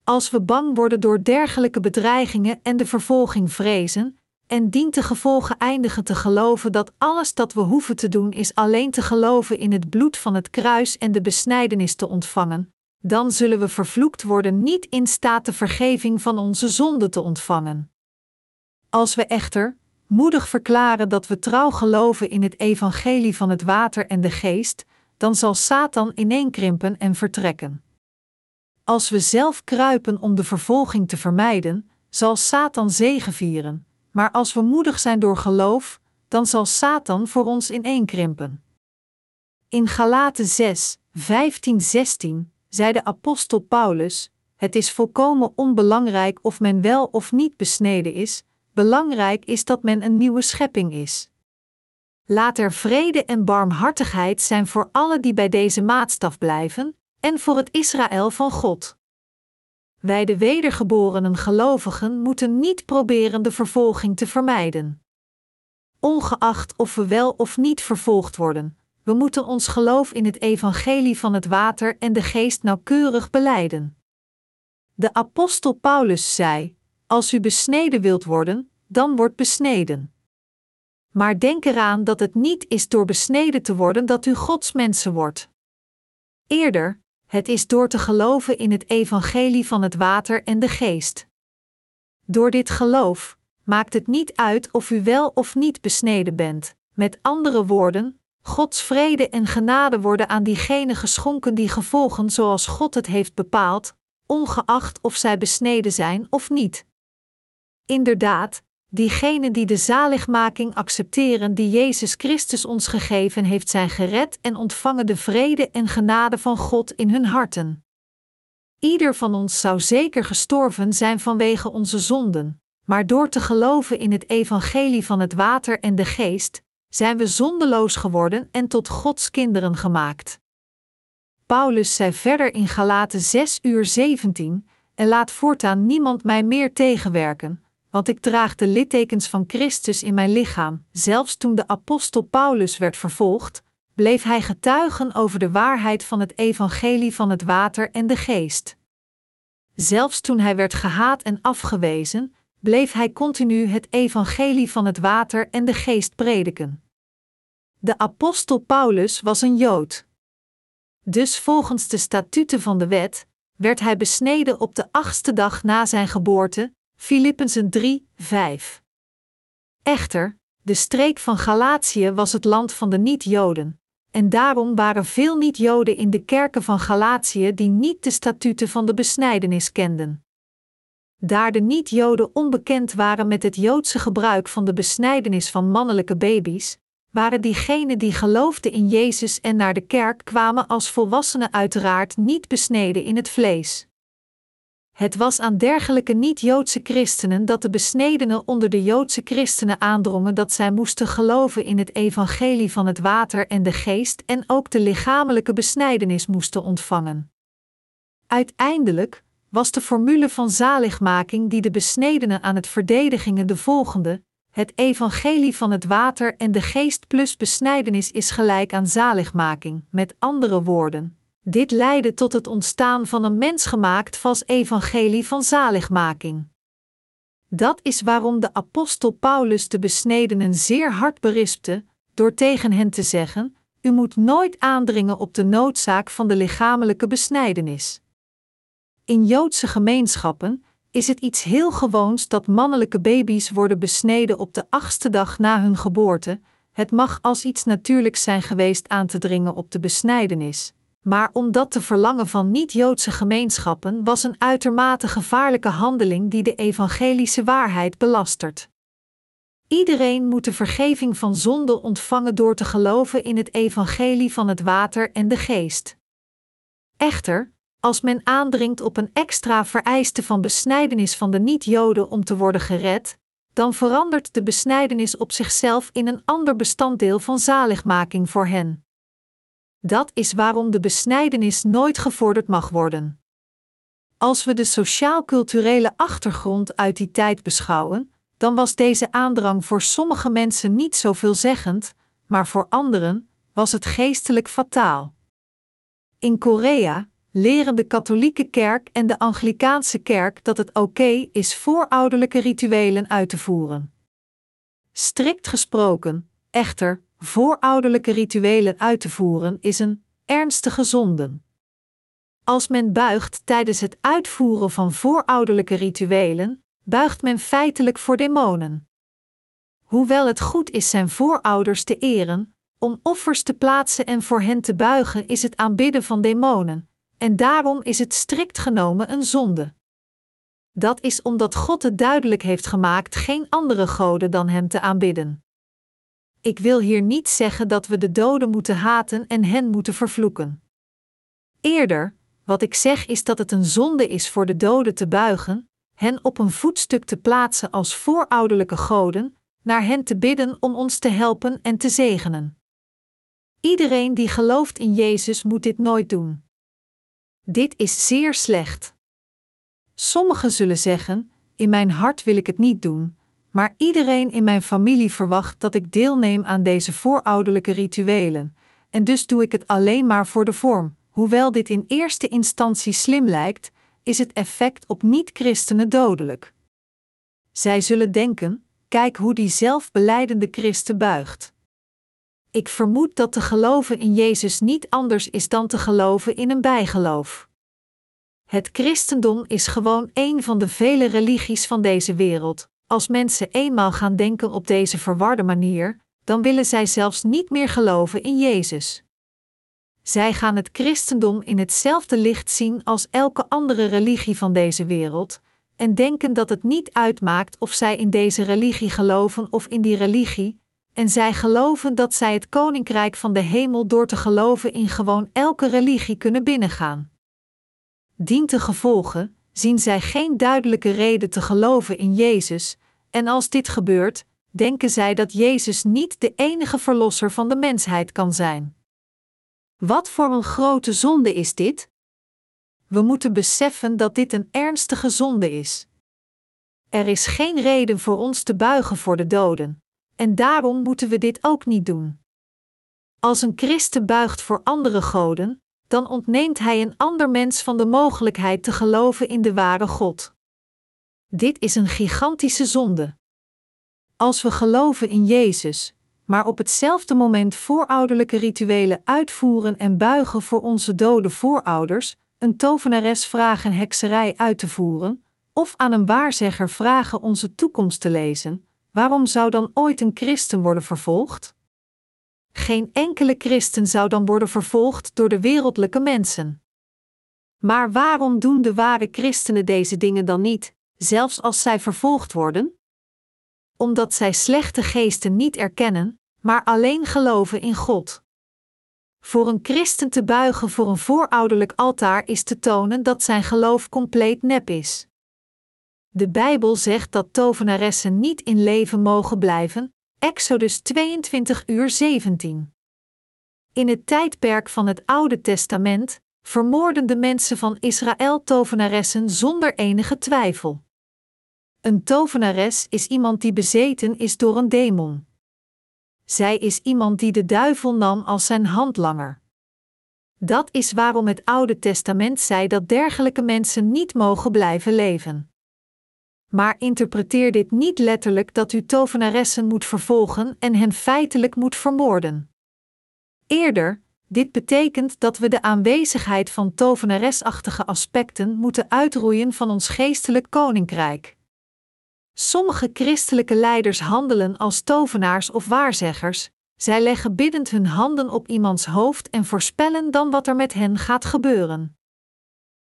Als we bang worden door dergelijke bedreigingen en de vervolging vrezen, en dien te gevolgen eindigen te geloven dat alles dat we hoeven te doen is alleen te geloven in het bloed van het kruis en de besnijdenis te ontvangen, dan zullen we vervloekt worden niet in staat de vergeving van onze zonden te ontvangen. Als we echter, moedig verklaren dat we trouw geloven in het evangelie van het water en de geest, dan zal Satan ineenkrimpen en vertrekken. Als we zelf kruipen om de vervolging te vermijden, zal Satan zegevieren, maar als we moedig zijn door geloof, dan zal Satan voor ons ineenkrimpen. In Galaten 6, 15, 16 zei de apostel Paulus: Het is volkomen onbelangrijk of men wel of niet besneden is, belangrijk is dat men een nieuwe schepping is. Laat er vrede en barmhartigheid zijn voor alle die bij deze maatstaf blijven, en voor het Israël van God. Wij de wedergeborenen gelovigen moeten niet proberen de vervolging te vermijden. Ongeacht of we wel of niet vervolgd worden, we moeten ons geloof in het evangelie van het water en de geest nauwkeurig beleiden. De apostel Paulus zei: Als u besneden wilt worden, dan wordt besneden. Maar denk eraan dat het niet is door besneden te worden dat u Gods mensen wordt. Eerder, het is door te geloven in het evangelie van het water en de geest. Door dit geloof maakt het niet uit of u wel of niet besneden bent. Met andere woorden, Gods vrede en genade worden aan diegenen geschonken die gevolgen zoals God het heeft bepaald, ongeacht of zij besneden zijn of niet. Inderdaad, diegenen die de zaligmaking accepteren die Jezus Christus ons gegeven heeft, zijn gered en ontvangen de vrede en genade van God in hun harten. Ieder van ons zou zeker gestorven zijn vanwege onze zonden, maar door te geloven in het evangelie van het water en de geest, zijn we zondeloos geworden en tot Gods kinderen gemaakt. Paulus zei verder in Galaten 6 uur 17: En laat voortaan niemand mij meer tegenwerken, want ik draag de littekens van Christus in mijn lichaam. Zelfs toen de apostel Paulus werd vervolgd, bleef hij getuigen over de waarheid van het evangelie van het water en de geest. Zelfs toen hij werd gehaat en afgewezen, bleef hij continu het evangelie van het water en de geest prediken. De apostel Paulus was een Jood. Dus volgens de statuten van de wet werd hij besneden op de achtste dag na zijn geboorte, Filippenzen 3, 5. Echter, de streek van Galatië was het land van de niet-Joden, en daarom waren veel niet-Joden in de kerken van Galatië die niet de statuten van de besnijdenis kenden. Daar de niet-Joden onbekend waren met het Joodse gebruik van de besnijdenis van mannelijke baby's, waren diegenen die geloofden in Jezus en naar de kerk kwamen als volwassenen uiteraard niet besneden in het vlees. Het was aan dergelijke niet-Joodse christenen dat de besnedenen onder de Joodse christenen aandrongen dat zij moesten geloven in het evangelie van het water en de geest en ook de lichamelijke besnijdenis moesten ontvangen. Uiteindelijk was de formule van zaligmaking die de besnedenen aan het verdedigingen de volgende: het evangelie van het water en de geest plus besnijdenis is gelijk aan zaligmaking. Met andere woorden, Dit leidde tot het ontstaan van een mensgemaakt vals evangelie van zaligmaking. Dat is waarom de apostel Paulus de besnedenen zeer hard berispte, door tegen hen te zeggen: U moet nooit aandringen op de noodzaak van de lichamelijke besnijdenis. In Joodse gemeenschappen is het iets heel gewoons dat mannelijke baby's worden besneden op de achtste dag na hun geboorte. Het mag als iets natuurlijks zijn geweest aan te dringen op de besnijdenis, maar omdat te verlangen van niet-Joodse gemeenschappen was een uitermate gevaarlijke handeling die de evangelische waarheid belastert. Iedereen moet de vergeving van zonde ontvangen door te geloven in het evangelie van het water en de geest. Echter, als men aandringt op een extra vereiste van besnijdenis van de niet-Joden om te worden gered, dan verandert de besnijdenis op zichzelf in een ander bestanddeel van zaligmaking voor hen. Dat is waarom de besnijdenis nooit gevorderd mag worden. Als we de sociaal-culturele achtergrond uit die tijd beschouwen, dan was deze aandrang voor sommige mensen niet zo veelzeggend, maar voor anderen was het geestelijk fataal. In Korea leren de katholieke kerk en de Anglikaanse kerk dat het oké is voorouderlijke rituelen uit te voeren. Strikt gesproken, echter, voorouderlijke rituelen uit te voeren is een ernstige zonde. Als men buigt tijdens het uitvoeren van voorouderlijke rituelen, buigt men feitelijk voor demonen. Hoewel het goed is zijn voorouders te eren, om offers te plaatsen en voor hen te buigen, is het aanbidden van demonen, en daarom is het strikt genomen een zonde. Dat is omdat God het duidelijk heeft gemaakt geen andere goden dan Hem te aanbidden. Ik wil hier niet zeggen dat we de doden moeten haten en hen moeten vervloeken. Eerder, wat ik zeg is dat het een zonde is voor de doden te buigen, hen op een voetstuk te plaatsen als voorouderlijke goden, naar hen te bidden om ons te helpen en te zegenen. Iedereen die gelooft in Jezus moet dit nooit doen. Dit is zeer slecht. Sommigen zullen zeggen: In mijn hart wil ik het niet doen, maar iedereen in mijn familie verwacht dat ik deelneem aan deze voorouderlijke rituelen, en dus doe ik het alleen maar voor de vorm. Hoewel dit in eerste instantie slim lijkt, is het effect op niet-christenen dodelijk. Zij zullen denken: kijk hoe die zelfbeleidende christen buigt. Ik vermoed dat te geloven in Jezus niet anders is dan te geloven in een bijgeloof. Het christendom is gewoon een van de vele religies van deze wereld. Als mensen eenmaal gaan denken op deze verwarde manier, dan willen zij zelfs niet meer geloven in Jezus. Zij gaan het christendom in hetzelfde licht zien als elke andere religie van deze wereld, en denken dat het niet uitmaakt of zij in deze religie geloven of in die religie, en zij geloven dat zij het koninkrijk van de hemel door te geloven in gewoon elke religie kunnen binnengaan. Dient te gevolgen, zien zij geen duidelijke reden te geloven in Jezus, en als dit gebeurt, denken zij dat Jezus niet de enige verlosser van de mensheid kan zijn. Wat voor een grote zonde is dit? We moeten beseffen dat dit een ernstige zonde is. Er is geen reden voor ons te buigen voor de doden en daarom moeten we dit ook niet doen. Als een christen buigt voor andere goden, dan ontneemt hij een ander mens van de mogelijkheid te geloven in de ware God. Dit is een gigantische zonde. Als we geloven in Jezus, maar op hetzelfde moment voorouderlijke rituelen uitvoeren en buigen voor onze dode voorouders, een tovenares vragen hekserij uit te voeren, of aan een waarzegger vragen onze toekomst te lezen, waarom zou dan ooit een christen worden vervolgd? Geen enkele christen zou dan worden vervolgd door de wereldlijke mensen. Maar waarom doen de ware christenen deze dingen dan niet, zelfs als zij vervolgd worden? Omdat zij slechte geesten niet erkennen, maar alleen geloven in God. Voor een christen te buigen voor een voorouderlijk altaar is te tonen dat zijn geloof compleet nep is. De Bijbel zegt dat tovenaressen niet in leven mogen blijven, Exodus 22 uur 17. In het tijdperk van het Oude Testament vermoorden de mensen van Israël tovenaressen zonder enige twijfel. Een tovenares is iemand die bezeten is door een demon. Zij is iemand die de duivel nam als zijn handlanger. Dat is waarom het Oude Testament zei dat dergelijke mensen niet mogen blijven leven. Maar interpreteer dit niet letterlijk dat u tovenaressen moet vervolgen en hen feitelijk moet vermoorden. Eerder, dit betekent dat we de aanwezigheid van tovenaresachtige aspecten moeten uitroeien van ons geestelijk koninkrijk. Sommige christelijke leiders handelen als tovenaars of waarzeggers, zij leggen biddend hun handen op iemands hoofd en voorspellen dan wat er met hen gaat gebeuren.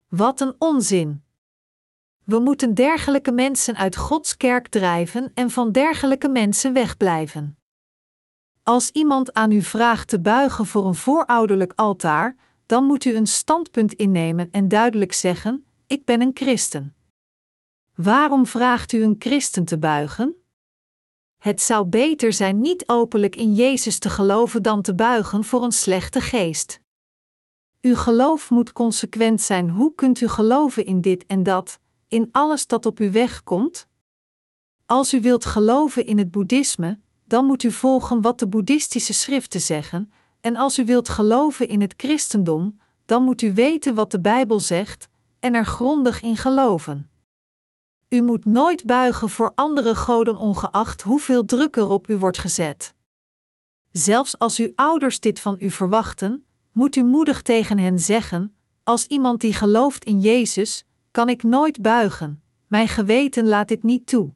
Wat een onzin! We moeten dergelijke mensen uit Gods kerk drijven en van dergelijke mensen wegblijven. Als iemand aan u vraagt te buigen voor een voorouderlijk altaar, dan moet u een standpunt innemen en duidelijk zeggen: Ik ben een christen. Waarom vraagt u een christen te buigen? Het zou beter zijn niet openlijk in Jezus te geloven dan te buigen voor een slechte geest. Uw geloof moet consequent zijn. Hoe kunt u geloven in dit en dat, in alles dat op uw weg komt? Als u wilt geloven in het boeddhisme, dan moet u volgen wat de boeddhistische schriften zeggen, en als u wilt geloven in het christendom, dan moet u weten wat de Bijbel zegt en er grondig in geloven. U moet nooit buigen voor andere goden ongeacht hoeveel druk er op u wordt gezet. Zelfs als uw ouders dit van u verwachten, moet u moedig tegen hen zeggen: Als iemand die gelooft in Jezus, kan ik nooit buigen. Mijn geweten laat dit niet toe.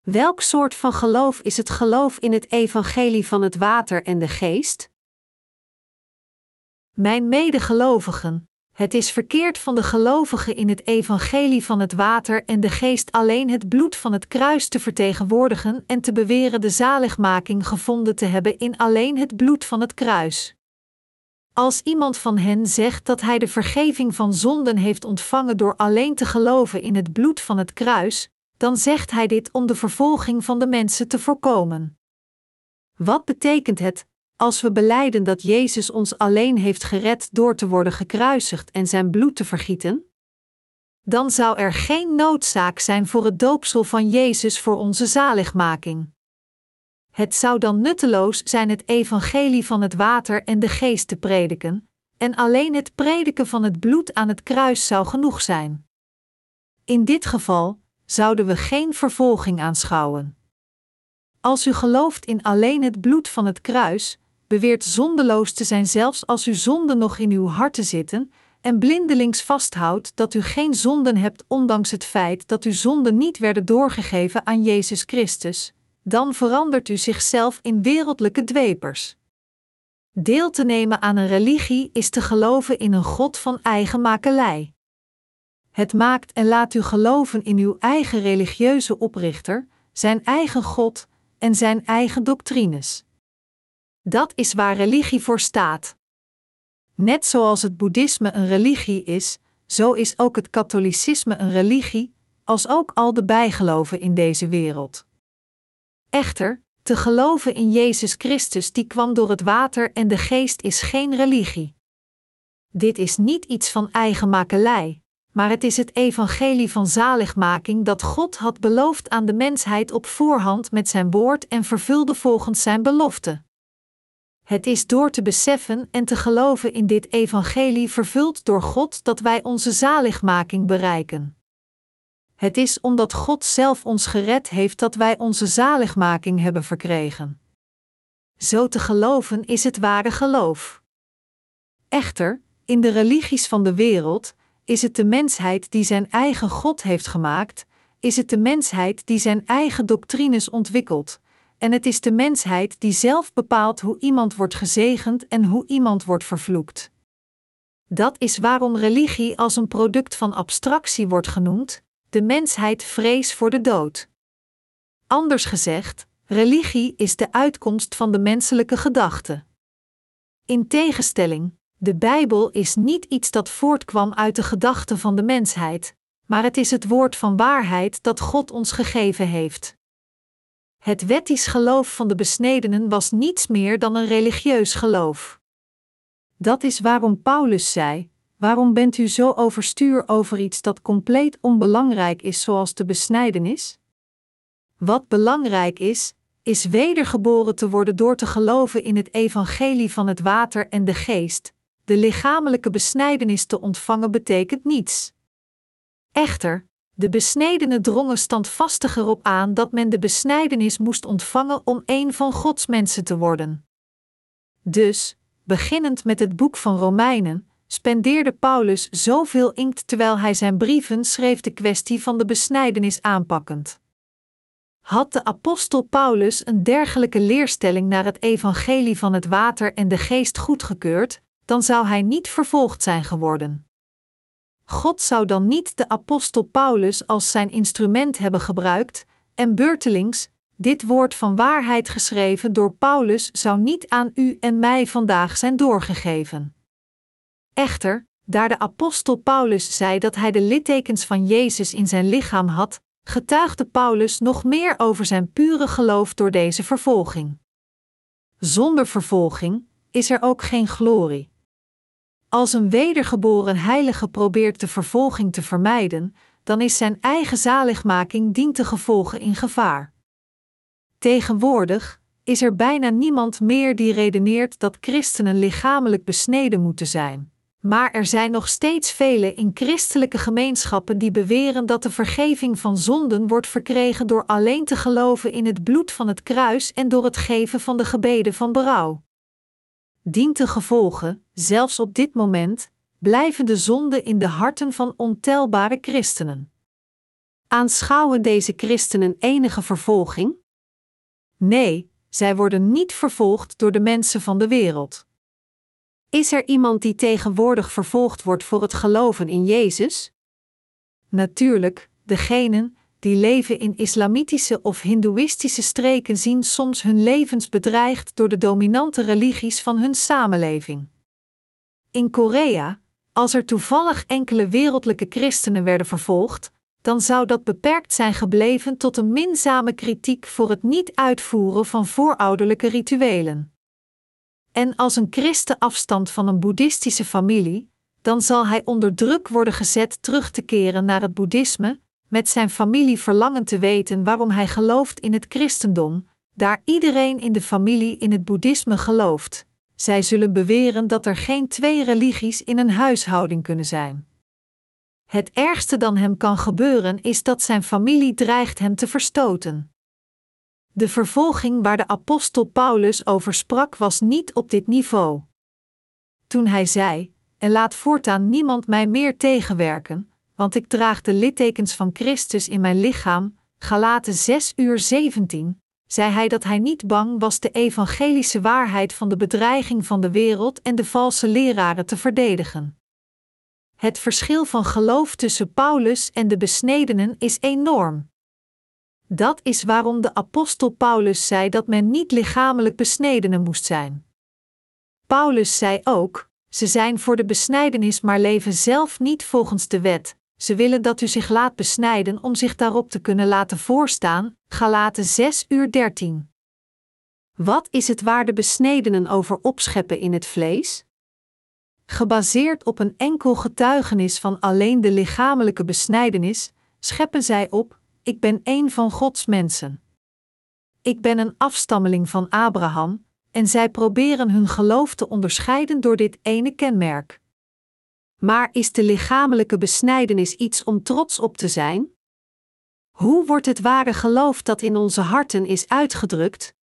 Welk soort van geloof is het geloof in het evangelie van het water en de geest? Mijn medegelovigen, het is verkeerd van de gelovigen in het evangelie van het water en de geest alleen het bloed van het kruis te vertegenwoordigen en te beweren de zaligmaking gevonden te hebben in alleen het bloed van het kruis. Als iemand van hen zegt dat hij de vergeving van zonden heeft ontvangen door alleen te geloven in het bloed van het kruis, dan zegt hij dit om de vervolging van de mensen te voorkomen. Wat betekent het als we beleiden dat Jezus ons alleen heeft gered door te worden gekruisigd en zijn bloed te vergieten? Dan zou er geen noodzaak zijn voor het doopsel van Jezus voor onze zaligmaking. Het zou dan nutteloos zijn het evangelie van het water en de geest te prediken, en alleen het prediken van het bloed aan het kruis zou genoeg zijn. In dit geval zouden we geen vervolging aanschouwen. Als u gelooft in alleen het bloed van het kruis, beweert zondeloos te zijn zelfs als uw zonden nog in uw harten zitten, en blindelings vasthoudt dat u geen zonden hebt ondanks het feit dat uw zonden niet werden doorgegeven aan Jezus Christus, dan verandert u zichzelf in wereldlijke dwepers. Deel te nemen aan een religie is te geloven in een God van eigen makelij. Het maakt en laat u geloven in uw eigen religieuze oprichter, zijn eigen God en zijn eigen doctrines. Dat is waar religie voor staat. Net zoals het boeddhisme een religie is, zo is ook het katholicisme een religie, als ook al de bijgeloven in deze wereld. Echter, te geloven in Jezus Christus die kwam door het water en de geest is geen religie. Dit is niet iets van eigen makelij, maar het is het evangelie van zaligmaking dat God had beloofd aan de mensheid op voorhand met zijn woord en vervulde volgens zijn belofte. Het is door te beseffen en te geloven in dit evangelie vervuld door God dat wij onze zaligmaking bereiken. Het is omdat God zelf ons gered heeft dat wij onze zaligmaking hebben verkregen. Zo te geloven is het ware geloof. Echter, in de religies van de wereld is het de mensheid die zijn eigen God heeft gemaakt, is het de mensheid die zijn eigen doctrines ontwikkelt, en het is de mensheid die zelf bepaalt hoe iemand wordt gezegend en hoe iemand wordt vervloekt. Dat is waarom religie als een product van abstractie wordt genoemd, de mensheid vrees voor de dood. Anders gezegd, religie is de uitkomst van de menselijke gedachte. In tegenstelling, de Bijbel is niet iets dat voortkwam uit de gedachten van de mensheid, maar het is het woord van waarheid dat God ons gegeven heeft. Het wettisch geloof van de besnedenen was niets meer dan een religieus geloof. Dat is waarom Paulus zei: Waarom bent u zo overstuur over iets dat compleet onbelangrijk is, zoals de besnijdenis? Wat belangrijk is, is wedergeboren te worden door te geloven in het evangelie van het water en de geest. De lichamelijke besnijdenis te ontvangen betekent niets. Echter, de besnedenen drongen standvastig erop aan dat men de besnijdenis moest ontvangen om een van Gods mensen te worden. Dus, beginnend met het boek van Romeinen, spendeerde Paulus zoveel inkt terwijl hij zijn brieven schreef de kwestie van de besnijdenis aanpakkend. Had de apostel Paulus een dergelijke leerstelling naar het evangelie van het water en de geest goedgekeurd, dan zou hij niet vervolgd zijn geworden. God zou dan niet de apostel Paulus als zijn instrument hebben gebruikt, en beurtelings, dit woord van waarheid geschreven door Paulus zou niet aan u en mij vandaag zijn doorgegeven. Echter, daar de apostel Paulus zei dat hij de littekens van Jezus in zijn lichaam had, getuigde Paulus nog meer over zijn pure geloof door deze vervolging. Zonder vervolging is er ook geen glorie. Als een wedergeboren heilige probeert de vervolging te vermijden, dan is zijn eigen zaligmaking dientengevolge in gevaar. Tegenwoordig is er bijna niemand meer die redeneert dat christenen lichamelijk besneden moeten zijn. Maar er zijn nog steeds velen in christelijke gemeenschappen die beweren dat de vergeving van zonden wordt verkregen door alleen te geloven in het bloed van het kruis en door het geven van de gebeden van berouw. Dient de gevolgen, zelfs op dit moment, blijven de zonden in de harten van ontelbare christenen. Aanschouwen deze christenen enige vervolging? Nee, zij worden niet vervolgd door de mensen van de wereld. Is er iemand die tegenwoordig vervolgd wordt voor het geloven in Jezus? Natuurlijk, degenen die leven in islamitische of hindoeïstische streken zien soms hun levens bedreigd door de dominante religies van hun samenleving. In Korea, als er toevallig enkele wereldlijke christenen werden vervolgd, dan zou dat beperkt zijn gebleven tot een minzame kritiek voor het niet uitvoeren van voorouderlijke rituelen. En als een christen afstand van een boeddhistische familie, dan zal hij onder druk worden gezet terug te keren naar het boeddhisme, met zijn familie verlangen te weten waarom hij gelooft in het christendom, daar iedereen in de familie in het boeddhisme gelooft. Zij zullen beweren dat er geen twee religies in een huishouding kunnen zijn. Het ergste dan hem kan gebeuren is dat zijn familie dreigt hem te verstoten. De vervolging waar de apostel Paulus over sprak was niet op dit niveau. Toen hij zei: En laat voortaan niemand mij meer tegenwerken, want ik draag de littekens van Christus in mijn lichaam, Galaten 6 uur 17, zei hij dat hij niet bang was de evangelische waarheid van de bedreiging van de wereld en de valse leraren te verdedigen. Het verschil van geloof tussen Paulus en de besnedenen is enorm. Dat is waarom de apostel Paulus zei dat men niet lichamelijk besnedenen moest zijn. Paulus zei ook: ze zijn voor de besnijdenis, maar leven zelf niet volgens de wet. Ze willen dat u zich laat besnijden om zich daarop te kunnen laten voorstaan. Galaten 6 uur 13. Wat is het waar de besnedenen over opscheppen in het vlees? Gebaseerd op een enkel getuigenis van alleen de lichamelijke besnijdenis, scheppen zij op: Ik ben een van Gods mensen. Ik ben een afstammeling van Abraham, en zij proberen hun geloof te onderscheiden door dit ene kenmerk. Maar is de lichamelijke besnijdenis iets om trots op te zijn? Hoe wordt het ware geloof dat in onze harten is uitgedrukt?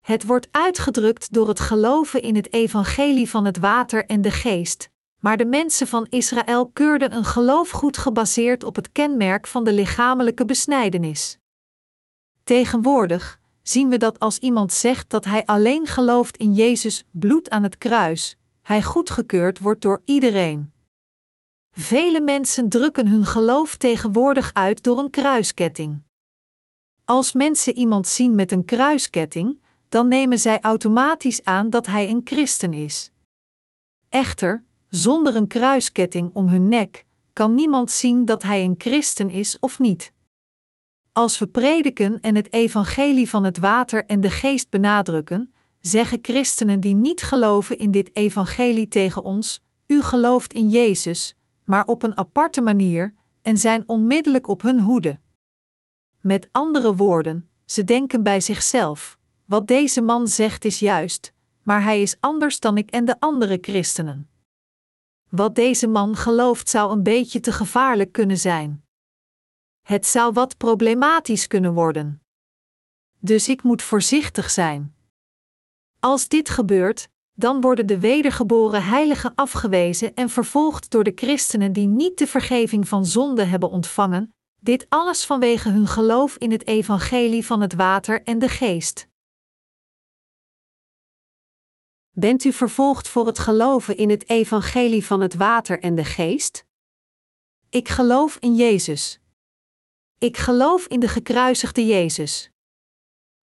Het wordt uitgedrukt door het geloven in het evangelie van het water en de geest, maar de mensen van Israël keurden een geloof goed gebaseerd op het kenmerk van de lichamelijke besnijdenis. Tegenwoordig zien we dat als iemand zegt dat hij alleen gelooft in Jezus bloed aan het kruis, hij goedgekeurd wordt door iedereen. Vele mensen drukken hun geloof tegenwoordig uit door een kruisketting. Als mensen iemand zien met een kruisketting, dan nemen zij automatisch aan dat hij een christen is. Echter, zonder een kruisketting om hun nek, kan niemand zien dat hij een christen is of niet. Als we prediken en het evangelie van het water en de geest benadrukken, zeggen christenen die niet geloven in dit evangelie tegen ons: U gelooft in Jezus, maar op een aparte manier, en zijn onmiddellijk op hun hoede. Met andere woorden, Ze denken bij zichzelf: wat deze man zegt is juist, maar hij is anders dan ik en de andere christenen. Wat deze man gelooft zou een beetje te gevaarlijk kunnen zijn. Het zou wat problematisch kunnen worden. Dus ik moet voorzichtig zijn. Als dit gebeurt, dan worden de wedergeboren heiligen afgewezen en vervolgd door de christenen die niet de vergeving van zonde hebben ontvangen, dit alles vanwege hun geloof in het evangelie van het water en de geest. Bent u vervolgd voor het geloven in het evangelie van het water en de geest? Ik geloof in Jezus. Ik geloof in de gekruisigde Jezus.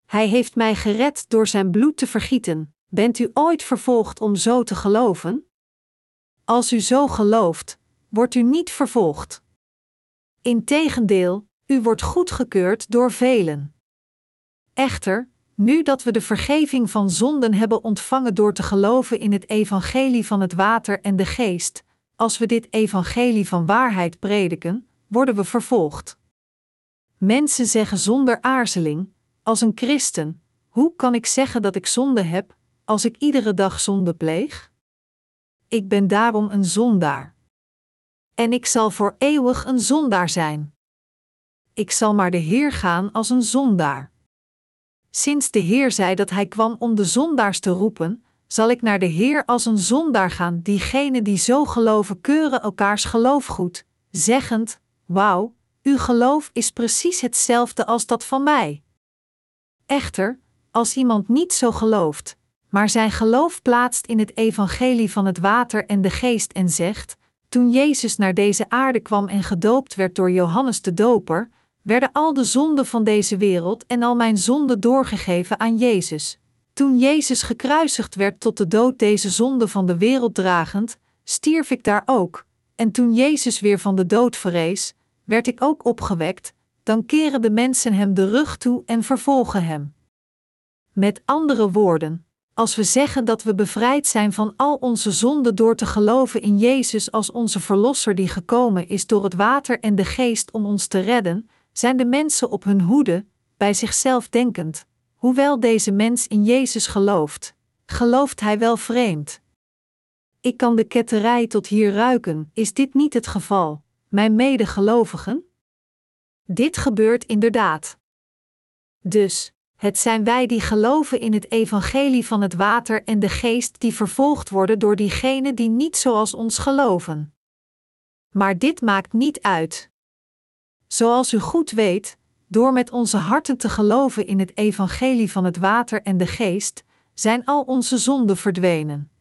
Hij heeft mij gered door zijn bloed te vergieten. Bent u ooit vervolgd om zo te geloven? Als u zo gelooft, wordt u niet vervolgd. Integendeel, u wordt goedgekeurd door velen. Echter, nu dat we de vergeving van zonden hebben ontvangen door te geloven in het evangelie van het water en de geest, als we dit evangelie van waarheid prediken, worden we vervolgd. Mensen zeggen zonder aarzeling: als een christen, hoe kan ik zeggen dat ik zonde heb, als ik iedere dag zonde pleeg? Ik ben daarom een zondaar. En ik zal voor eeuwig een zondaar zijn. Ik zal maar de Heer gaan als een zondaar. Sinds de Heer zei dat Hij kwam om de zondaars te roepen, zal ik naar de Heer als een zondaar gaan. Diegenen die zo geloven keuren elkaars geloof goed, zeggend: Wauw, uw geloof is precies hetzelfde als dat van mij. Echter, als iemand niet zo gelooft, maar zijn geloof plaatst in het evangelie van het water en de geest en zegt: Toen Jezus naar deze aarde kwam en gedoopt werd door Johannes de Doper, werden al de zonden van deze wereld en al mijn zonden doorgegeven aan Jezus. Toen Jezus gekruisigd werd tot de dood deze zonde van de wereld dragend, stierf ik daar ook. En toen Jezus weer van de dood verrees, werd ik ook opgewekt, dan keren de mensen hem de rug toe en vervolgen hem. Met andere woorden, als we zeggen dat we bevrijd zijn van al onze zonden door te geloven in Jezus als onze Verlosser die gekomen is door het water en de geest om ons te redden, zijn de mensen op hun hoede, bij zichzelf denkend: hoewel deze mens in Jezus gelooft, gelooft hij wel vreemd. Ik kan de ketterij tot hier ruiken, is dit niet het geval, mijn medegelovigen? Dit gebeurt inderdaad. Dus, het zijn wij die geloven in het evangelie van het water en de geest die vervolgd worden door diegenen die niet zoals ons geloven. Maar dit maakt niet uit. Zoals u goed weet, door met onze harten te geloven in het evangelie van het water en de geest, zijn al onze zonden verdwenen.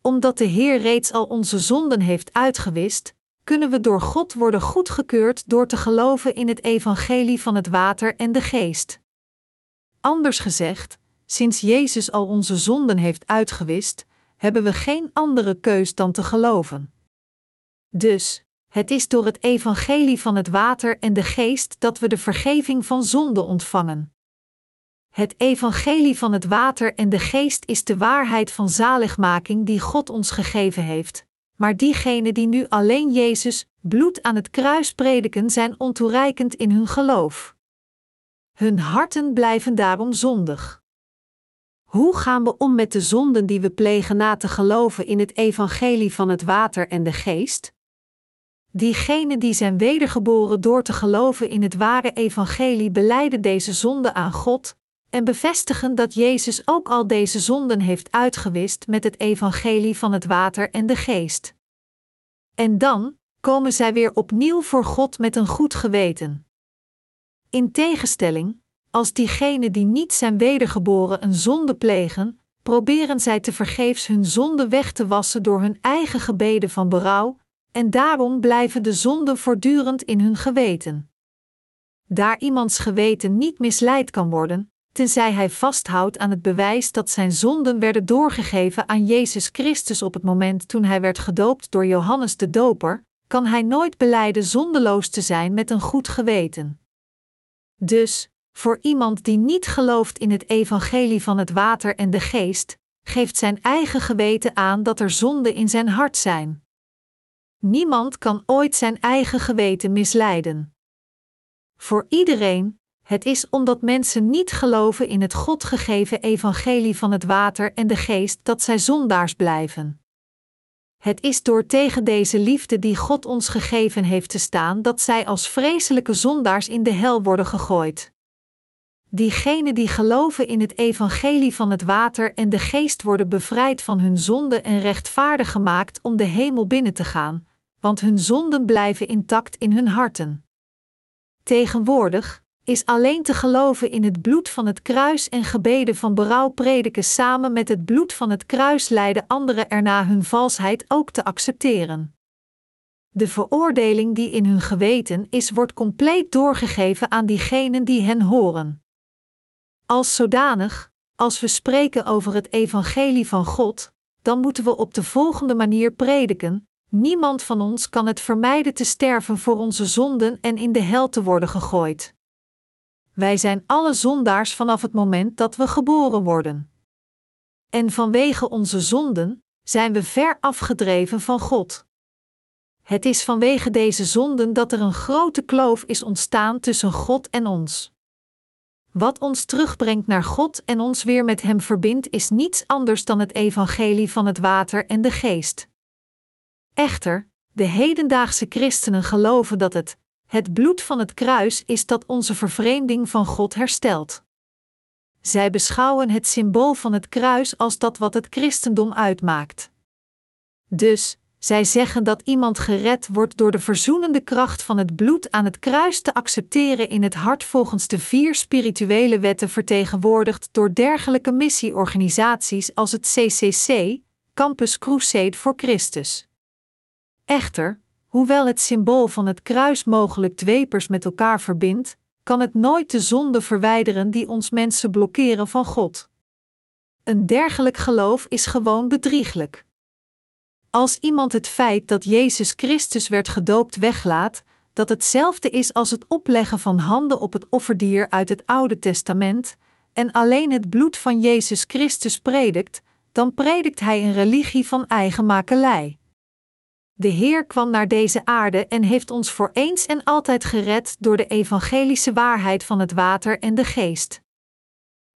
Omdat de Heer reeds al onze zonden heeft uitgewist, kunnen we door God worden goedgekeurd door te geloven in het evangelie van het water en de geest. Anders gezegd, sinds Jezus al onze zonden heeft uitgewist, hebben we geen andere keus dan te geloven. Dus, het is door het evangelie van het water en de geest dat we de vergeving van zonde ontvangen. Het evangelie van het water en de geest is de waarheid van zaligmaking die God ons gegeven heeft. Maar diegenen die nu alleen Jezus bloed aan het kruis prediken, zijn ontoereikend in hun geloof. Hun harten blijven daarom zondig. Hoe gaan we om met de zonden die we plegen na te geloven in het evangelie van het water en de geest? Diegenen die zijn wedergeboren door te geloven in het ware evangelie beleiden deze zonde aan God en bevestigen dat Jezus ook al deze zonden heeft uitgewist met het evangelie van het water en de geest. En dan komen zij weer opnieuw voor God met een goed geweten. In tegenstelling, als diegenen die niet zijn wedergeboren een zonde plegen, proberen zij te vergeefs hun zonde weg te wassen door hun eigen gebeden van berouw, en daarom blijven de zonden voortdurend in hun geweten. Daar iemands geweten niet misleid kan worden, tenzij hij vasthoudt aan het bewijs dat zijn zonden werden doorgegeven aan Jezus Christus op het moment toen hij werd gedoopt door Johannes de Doper, kan hij nooit beleiden zondeloos te zijn met een goed geweten. Dus, voor iemand die niet gelooft in het evangelie van het water en de geest, geeft zijn eigen geweten aan dat er zonden in zijn hart zijn. Niemand kan ooit zijn eigen geweten misleiden. Voor iedereen, Het is omdat mensen niet geloven in het God gegeven evangelie van het water en de geest dat zij zondaars blijven. Het is door tegen deze liefde die God ons gegeven heeft te staan dat zij als vreselijke zondaars in de hel worden gegooid. Diegenen die geloven in het evangelie van het water en de geest worden bevrijd van hun zonde en rechtvaardig gemaakt om de hemel binnen te gaan, want hun zonden blijven intact in hun harten. Tegenwoordig is alleen te geloven in het bloed van het kruis en gebeden van berouw prediken samen met het bloed van het kruis leiden anderen erna hun valsheid ook te accepteren. De veroordeling die in hun geweten is, wordt compleet doorgegeven aan diegenen die hen horen. Als zodanig, als we spreken over het evangelie van God, dan moeten we op de volgende manier prediken: niemand van ons kan het vermijden te sterven voor onze zonden en in de hel te worden gegooid. Wij zijn alle zondaars vanaf het moment dat we geboren worden. En vanwege onze zonden zijn we ver afgedreven van God. Het is vanwege deze zonden dat er een grote kloof is ontstaan tussen God en ons. Wat ons terugbrengt naar God en ons weer met Hem verbindt, is niets anders dan het evangelie van het water en de geest. Echter, de hedendaagse christenen geloven dat het, het bloed van het kruis is dat onze vervreemding van God herstelt. Zij beschouwen het symbool van het kruis als dat wat het christendom uitmaakt. Dus, zij zeggen dat iemand gered wordt door de verzoenende kracht van het bloed aan het kruis te accepteren in het hart volgens de vier spirituele wetten vertegenwoordigd door dergelijke missieorganisaties als het CCC, Campus Crusade voor Christus. Echter, hoewel het symbool van het kruis mogelijk dwepers met elkaar verbindt, kan het nooit de zonde verwijderen die ons mensen blokkeren van God. Een dergelijk geloof is gewoon bedrieglijk. Als iemand het feit dat Jezus Christus werd gedoopt weglaat, dat hetzelfde is als het opleggen van handen op het offerdier uit het Oude Testament, en alleen het bloed van Jezus Christus predikt, dan predikt hij een religie van eigen makelij. De Heer kwam naar deze aarde en heeft ons voor eens en altijd gered door de evangelische waarheid van het water en de geest.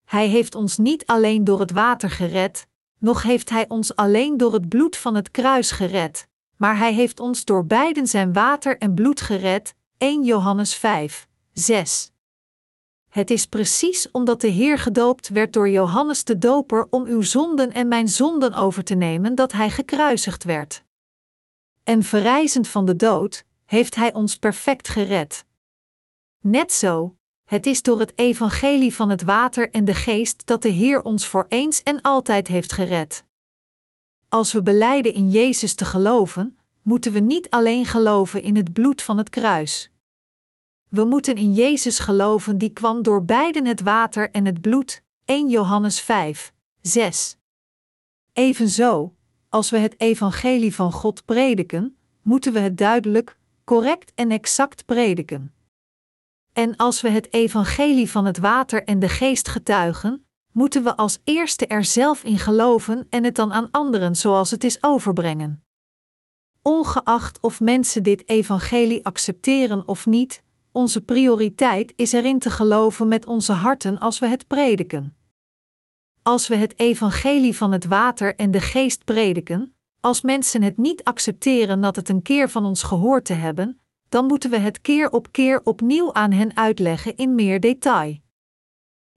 Hij heeft ons niet alleen door het water gered, nog heeft Hij ons alleen door het bloed van het kruis gered, maar Hij heeft ons door beiden zijn water en bloed gered. 1 Johannes 5, 6. Het is precies omdat de Heer gedoopt werd door Johannes de Doper om uw zonden en mijn zonden over te nemen dat Hij gekruisigd werd. En verrijzend van de dood, heeft Hij ons perfect gered. Net zo, het is door het evangelie van het water en de geest dat de Heer ons voor eens en altijd heeft gered. Als we beleiden in Jezus te geloven, moeten we niet alleen geloven in het bloed van het kruis. We moeten in Jezus geloven die kwam door beiden het water en het bloed, 1 Johannes 5, 6. Evenzo, als we het evangelie van God prediken, moeten we het duidelijk, correct en exact prediken. En als we het evangelie van het water en de geest getuigen, moeten we als eerste er zelf in geloven en het dan aan anderen zoals het is overbrengen. Ongeacht of mensen dit evangelie accepteren of niet, onze prioriteit is erin te geloven met onze harten als we het prediken. Als we het evangelie van het water en de geest prediken, als mensen het niet accepteren dat het een keer van ons gehoord te hebben, dan moeten we het keer op keer opnieuw aan hen uitleggen in meer detail.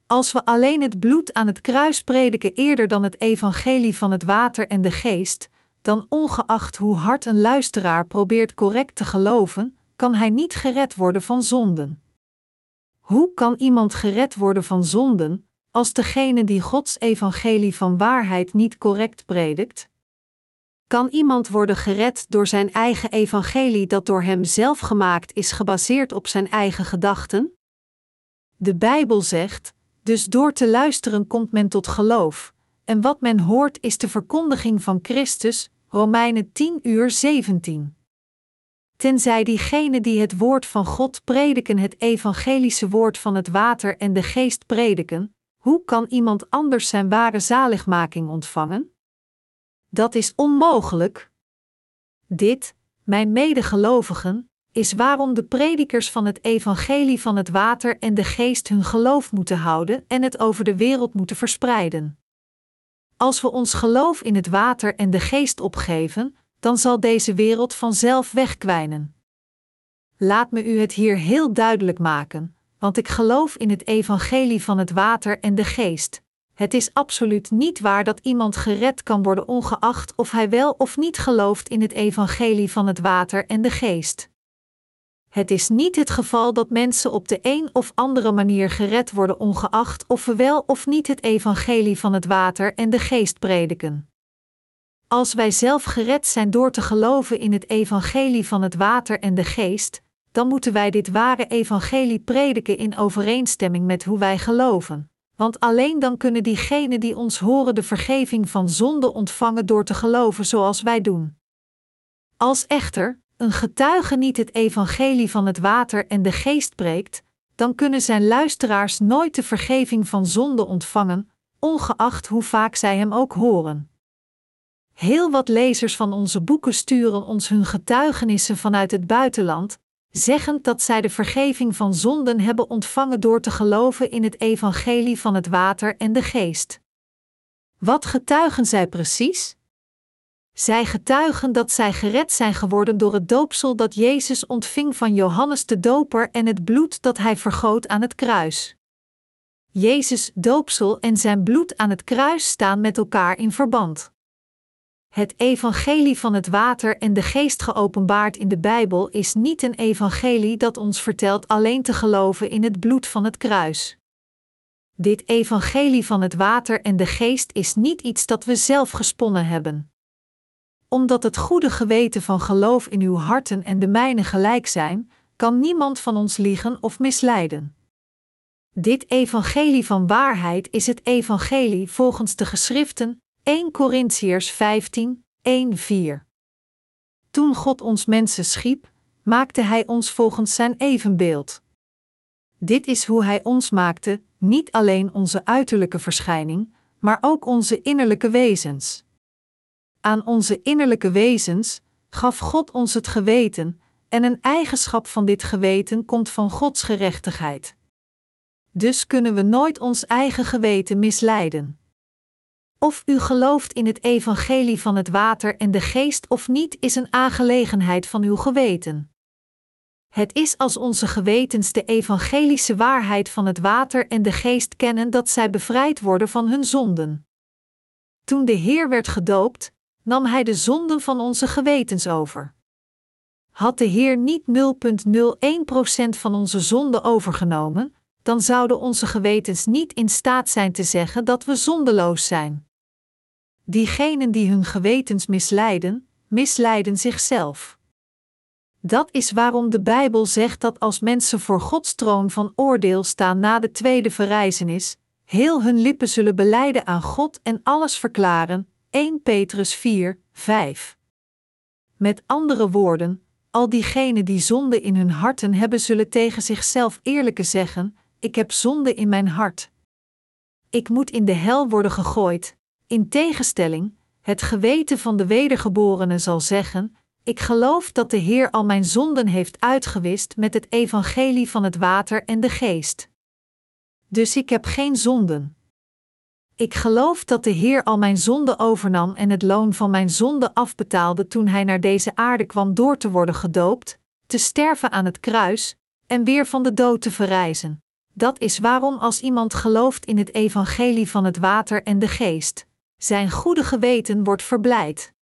Als we alleen het bloed aan het kruis prediken eerder dan het evangelie van het water en de geest, dan ongeacht hoe hard een luisteraar probeert correct te geloven, kan hij niet gered worden van zonden. Hoe kan iemand gered worden van zonden, als degene die Gods evangelie van waarheid niet correct predikt? Kan iemand worden gered door zijn eigen evangelie dat door hem zelf gemaakt is gebaseerd op zijn eigen gedachten? De Bijbel zegt: dus door te luisteren komt men tot geloof, en wat men hoort is de verkondiging van Christus, Romeinen 10 uur 17. Tenzij diegenen die het woord van God prediken het evangelische woord van het water en de geest prediken, hoe kan iemand anders zijn ware zaligmaking ontvangen? Dat is onmogelijk. Dit, mijn medegelovigen, is waarom de predikers van het evangelie van het water en de geest hun geloof moeten houden en het over de wereld moeten verspreiden. Als we ons geloof in het water en de geest opgeven, dan zal deze wereld vanzelf wegkwijnen. Laat me u het hier heel duidelijk maken, want ik geloof in het evangelie van het water en de geest. Het is absoluut niet waar dat iemand gered kan worden ongeacht of hij wel of niet gelooft in het evangelie van het water en de geest. Het is niet het geval dat mensen op de een of andere manier gered worden ongeacht of we wel of niet het evangelie van het water en de geest prediken. Als wij zelf gered zijn door te geloven in het evangelie van het water en de geest, dan moeten wij dit ware evangelie prediken in overeenstemming met hoe wij geloven. Want alleen dan kunnen diegenen die ons horen de vergeving van zonde ontvangen door te geloven zoals wij doen. Als echter een getuige niet het evangelie van het water en de geest preekt, dan kunnen zijn luisteraars nooit de vergeving van zonde ontvangen, ongeacht hoe vaak zij hem ook horen. Heel wat lezers van onze boeken sturen ons hun getuigenissen vanuit het buitenland, zeggend dat zij de vergeving van zonden hebben ontvangen door te geloven in het evangelie van het water en de geest. Wat getuigen zij precies? Zij getuigen dat zij gered zijn geworden door het doopsel dat Jezus ontving van Johannes de Doper en het bloed dat hij vergoot aan het kruis. Jezus' doopsel en zijn bloed aan het kruis staan met elkaar in verband. Het evangelie van het water en de geest geopenbaard in de Bijbel is niet een evangelie dat ons vertelt alleen te geloven in het bloed van het kruis. Dit evangelie van het water en de geest is niet iets dat we zelf gesponnen hebben. Omdat het goede geweten van geloof in uw harten en de mijne gelijk zijn, kan niemand van ons liegen of misleiden. Dit evangelie van waarheid is het evangelie volgens de geschriften 1 Corinthiërs 15, 1, 4. Toen God ons mensen schiep, maakte Hij ons volgens Zijn evenbeeld. Dit is hoe Hij ons maakte, niet alleen onze uiterlijke verschijning, maar ook onze innerlijke wezens. Aan onze innerlijke wezens gaf God ons het geweten, en een eigenschap van dit geweten komt van Gods gerechtigheid. Dus kunnen we nooit ons eigen geweten misleiden. Of u gelooft in het evangelie van het water en de geest of niet, is een aangelegenheid van uw geweten. Het is als onze gewetens de evangelische waarheid van het water en de geest kennen dat zij bevrijd worden van hun zonden. Toen de Heer werd gedoopt, nam Hij de zonden van onze gewetens over. Had de Heer niet 0,01% van onze zonden overgenomen, dan zouden onze gewetens niet in staat zijn te zeggen dat we zondeloos zijn. Diegenen die hun gewetens misleiden, misleiden zichzelf. Dat is waarom de Bijbel zegt dat als mensen voor Gods troon van oordeel staan na de tweede verrijzenis, heel hun lippen zullen beleiden aan God en alles verklaren. 1 Petrus 4, 5. Met andere woorden, al diegenen die zonde in hun harten hebben, zullen tegen zichzelf eerlijke zeggen: Ik heb zonde in mijn hart. Ik moet in de hel worden gegooid, in tegenstelling, het geweten van de wedergeborene zal zeggen: Ik geloof dat de Heer al mijn zonden heeft uitgewist met het evangelie van het water en de geest. Dus ik heb geen zonden. Ik geloof dat de Heer al mijn zonden overnam en het loon van mijn zonde afbetaalde toen hij naar deze aarde kwam door te worden gedoopt, te sterven aan het kruis en weer van de dood te verrijzen. Dat is waarom als iemand gelooft in het evangelie van het water en de geest, zijn goede geweten wordt verblijd.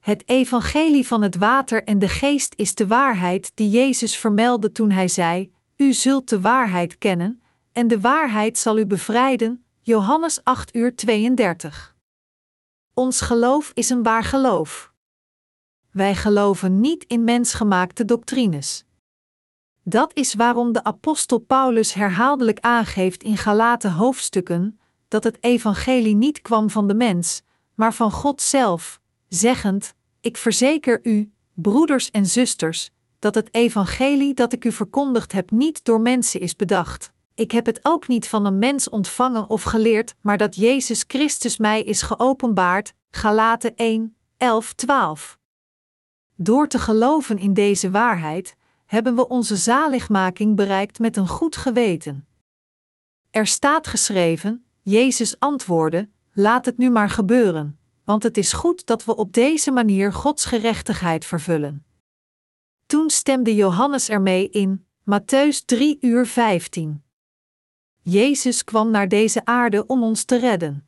Het evangelie van het water en de geest is de waarheid die Jezus vermeldde toen hij zei: U zult de waarheid kennen, en de waarheid zal u bevrijden. Johannes 8 uur 32. Ons geloof is een waar geloof. Wij geloven niet in mensgemaakte doctrines. Dat is waarom de apostel Paulus herhaaldelijk aangeeft in Galaten hoofdstukken dat het evangelie niet kwam van de mens, maar van God zelf, zeggend: Ik verzeker u, broeders en zusters, dat het evangelie dat ik u verkondigd heb niet door mensen is bedacht. Ik heb het ook niet van een mens ontvangen of geleerd, maar dat Jezus Christus mij is geopenbaard. Galaten 1, 11, 12. Door te geloven in deze waarheid, hebben we onze zaligmaking bereikt met een goed geweten. Er staat geschreven: Jezus antwoordde: Laat het nu maar gebeuren, want het is goed dat we op deze manier Gods gerechtigheid vervullen. Toen stemde Johannes ermee in, Matthäus 3 uur 15. Jezus kwam naar deze aarde om ons te redden.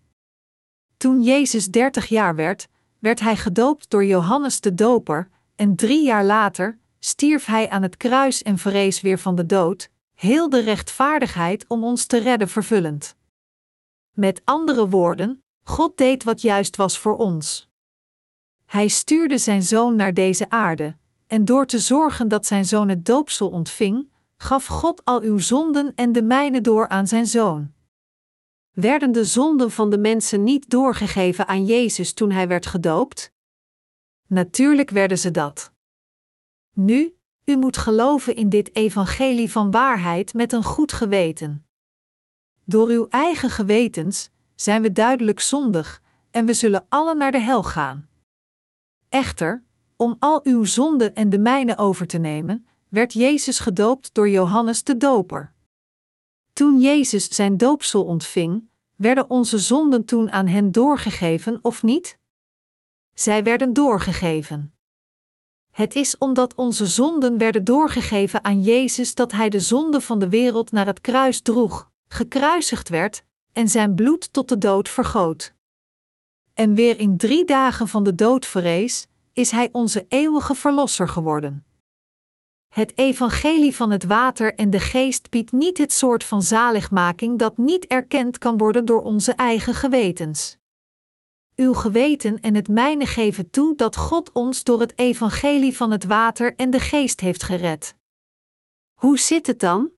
Toen Jezus 30 jaar werd, werd hij gedoopt door Johannes de Doper, en drie jaar later stierf hij aan het kruis en verrees weer van de dood, heel de rechtvaardigheid om ons te redden vervullend. Met andere woorden, God deed wat juist was voor ons. Hij stuurde zijn zoon naar deze aarde, en door te zorgen dat zijn zoon het doopsel ontving, gaf God al uw zonden en de mijne door aan zijn zoon. Werden de zonden van de mensen niet doorgegeven aan Jezus toen hij werd gedoopt? Natuurlijk werden ze dat. Nu, u moet geloven in dit evangelie van waarheid met een goed geweten. Door uw eigen gewetens zijn we duidelijk zondig en we zullen allen naar de hel gaan. Echter, om al uw zonden en de mijne over te nemen, werd Jezus gedoopt door Johannes de Doper. Toen Jezus zijn doopsel ontving, werden onze zonden toen aan hen doorgegeven of niet? Zij werden doorgegeven. Het is omdat onze zonden werden doorgegeven aan Jezus dat Hij de zonde van de wereld naar het kruis droeg, gekruisigd werd en zijn bloed tot de dood vergoot. En weer in drie dagen van de dood verrees, is Hij onze eeuwige Verlosser geworden. Het evangelie van het water en de geest biedt niet het soort van zaligmaking dat niet erkend kan worden door onze eigen gewetens. Uw geweten en het mijne geven toe dat God ons door het evangelie van het water en de geest heeft gered. Hoe zit het dan?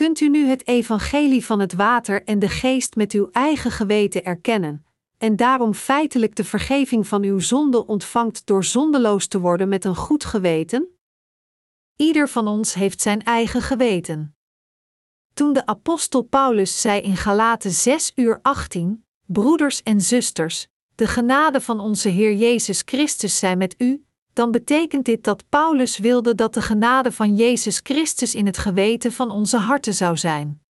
Kunt u nu het evangelie van het water en de geest met uw eigen geweten erkennen, en daarom feitelijk de vergeving van uw zonde ontvangt door zondeloos te worden met een goed geweten? Ieder van ons heeft zijn eigen geweten. Toen de apostel Paulus zei in Galaten 6 uur 18, broeders en zusters, de genade van onze Heer Jezus Christus zij met u, dan betekent dit dat Paulus wilde dat de genade van Jezus Christus in het geweten van onze harten zou zijn.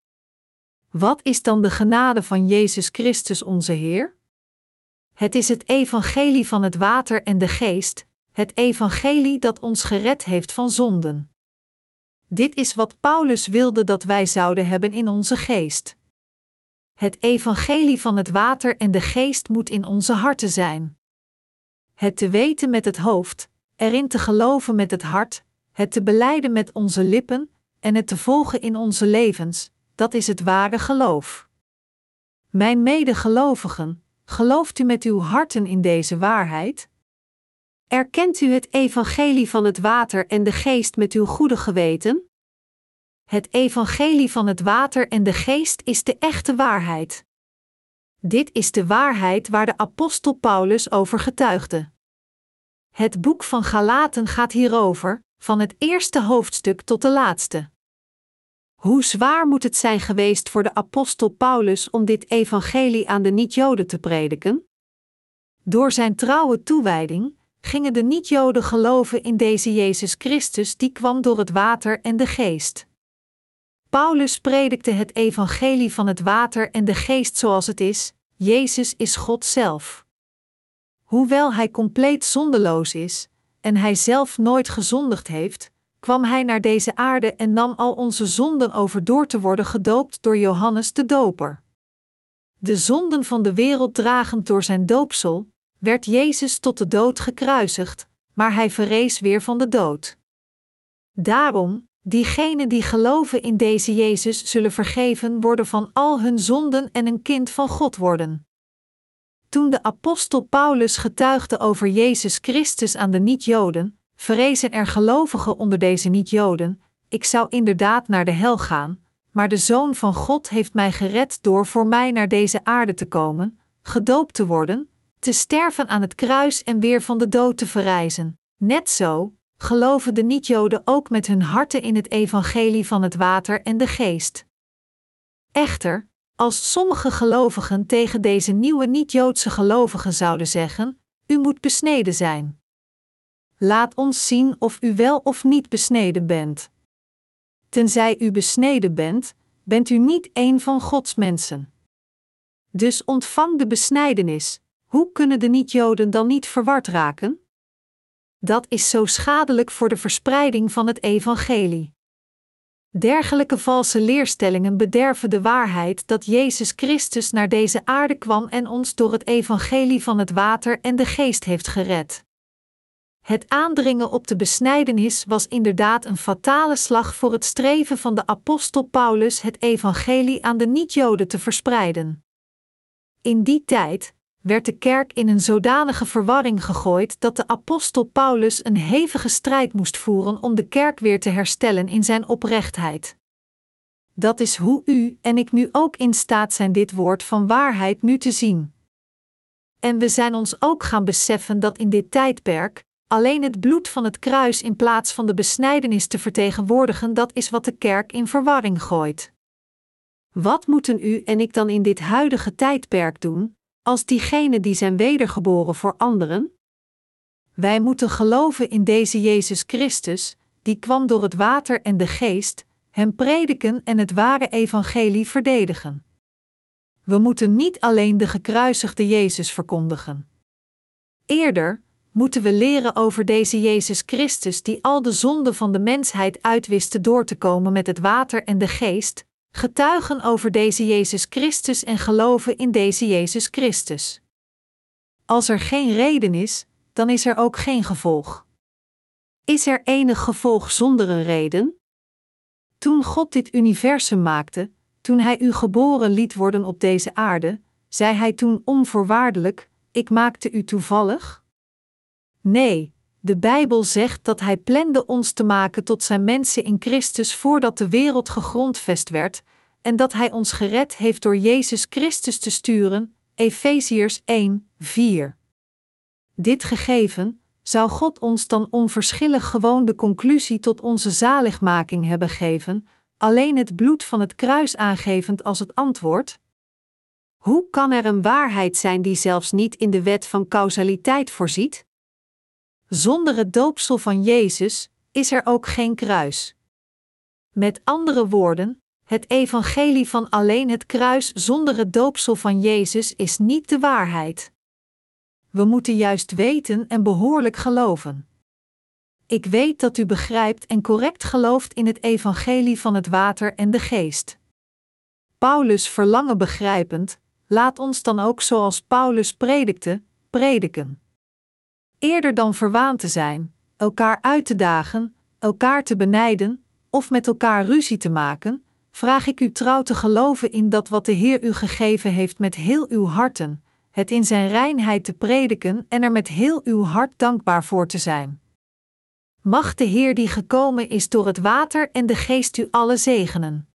Wat is dan de genade van Jezus Christus onze Heer? Het is het evangelie van het water en de geest, het evangelie dat ons gered heeft van zonden. Dit is wat Paulus wilde dat wij zouden hebben in onze geest. Het evangelie van het water en de geest moet in onze harten zijn. Het te weten met het hoofd, erin te geloven met het hart, het te beleiden met onze lippen en het te volgen in onze levens, dat is het ware geloof. Mijn medegelovigen, gelooft u met uw harten in deze waarheid? Erkent u het evangelie van het water en de geest met uw goede geweten? Het evangelie van het water en de geest is de echte waarheid. Dit is de waarheid waar de apostel Paulus over getuigde. Het boek van Galaten gaat hierover, van het eerste hoofdstuk tot de laatste. Hoe zwaar moet het zijn geweest voor de apostel Paulus om dit evangelie aan de niet-Joden te prediken? Door zijn trouwe toewijding gingen de niet-Joden geloven in deze Jezus Christus die kwam door het water en de geest. Paulus predikte het evangelie van het water en de geest zoals het is: Jezus is God zelf. Hoewel hij compleet zondeloos is en hij zelf nooit gezondigd heeft, kwam hij naar deze aarde en nam al onze zonden over door te worden gedoopt door Johannes de Doper. De zonden van de wereld dragend door zijn doopsel, werd Jezus tot de dood gekruisigd, maar hij verrees weer van de dood. Daarom, diegenen die geloven in deze Jezus zullen vergeven worden van al hun zonden en een kind van God worden. Toen de apostel Paulus getuigde over Jezus Christus aan de niet-Joden, vrezen er gelovigen onder deze niet-Joden: Ik zou inderdaad naar de hel gaan, maar de Zoon van God heeft mij gered door voor mij naar deze aarde te komen, gedoopt te worden, te sterven aan het kruis en weer van de dood te verrijzen. Net zo geloven de niet-Joden ook met hun harten in het evangelie van het water en de geest. Echter, als sommige gelovigen tegen deze nieuwe niet-Joodse gelovigen zouden zeggen: U moet besneden zijn. laat ons zien of u wel of niet besneden bent. Tenzij u besneden bent, bent u niet een van Gods mensen. Dus ontvang de besnijdenis. Hoe kunnen de niet-Joden dan niet verward raken? Dat is zo schadelijk voor de verspreiding van het evangelie. Dergelijke valse leerstellingen bederven de waarheid dat Jezus Christus naar deze aarde kwam en ons door het evangelie van het water en de geest heeft gered. Het aandringen op de besnijdenis was inderdaad een fatale slag voor het streven van de apostel Paulus het evangelie aan de niet-Joden te verspreiden. In die tijd werd de kerk in een zodanige verwarring gegooid dat de apostel Paulus een hevige strijd moest voeren om de kerk weer te herstellen in zijn oprechtheid. Dat is hoe u en ik nu ook in staat zijn dit woord van waarheid nu te zien. En we zijn ons ook gaan beseffen dat in dit tijdperk alleen het bloed van het kruis in plaats van de besnijdenis te vertegenwoordigen, dat is wat de kerk in verwarring gooit. Wat moeten u en ik dan in dit huidige tijdperk doen, als diegenen die zijn wedergeboren voor anderen? Wij moeten geloven in deze Jezus Christus, die kwam door het water en de geest, hem prediken en het ware evangelie verdedigen. We moeten niet alleen de gekruisigde Jezus verkondigen. Eerder moeten we leren over deze Jezus Christus die al de zonden van de mensheid uitwiste door te komen met het water en de geest, getuigen over deze Jezus Christus en geloven in deze Jezus Christus. Als er geen reden is, dan is er ook geen gevolg. Is er enig gevolg zonder een reden? Toen God dit universum maakte, toen Hij u geboren liet worden op deze aarde, zei Hij toen onvoorwaardelijk: Ik maakte u toevallig? Nee, de Bijbel zegt dat Hij plande ons te maken tot zijn mensen in Christus voordat de wereld gegrondvest werd, en dat Hij ons gered heeft door Jezus Christus te sturen. Efeziërs 1, 4. Dit gegeven, zou God ons dan onverschillig gewoon de conclusie tot onze zaligmaking hebben gegeven, alleen het bloed van het kruis aangevend als het antwoord? Hoe kan er een waarheid zijn die zelfs niet in de wet van causaliteit voorziet? Zonder het doopsel van Jezus is er ook geen kruis. Met andere woorden, het evangelie van alleen het kruis zonder het doopsel van Jezus is niet de waarheid. We moeten juist weten en behoorlijk geloven. Ik weet dat u begrijpt en correct gelooft in het evangelie van het water en de geest. Paulus verlangen begrijpend, laat ons dan ook zoals Paulus predikte, prediken. Eerder dan verwaand te zijn, elkaar uit te dagen, elkaar te benijden of met elkaar ruzie te maken, vraag ik u trouw te geloven in dat wat de Heer u gegeven heeft met heel uw harten, het in zijn reinheid te prediken en er met heel uw hart dankbaar voor te zijn. Mag de Heer die gekomen is door het water en de geest u alle zegenen.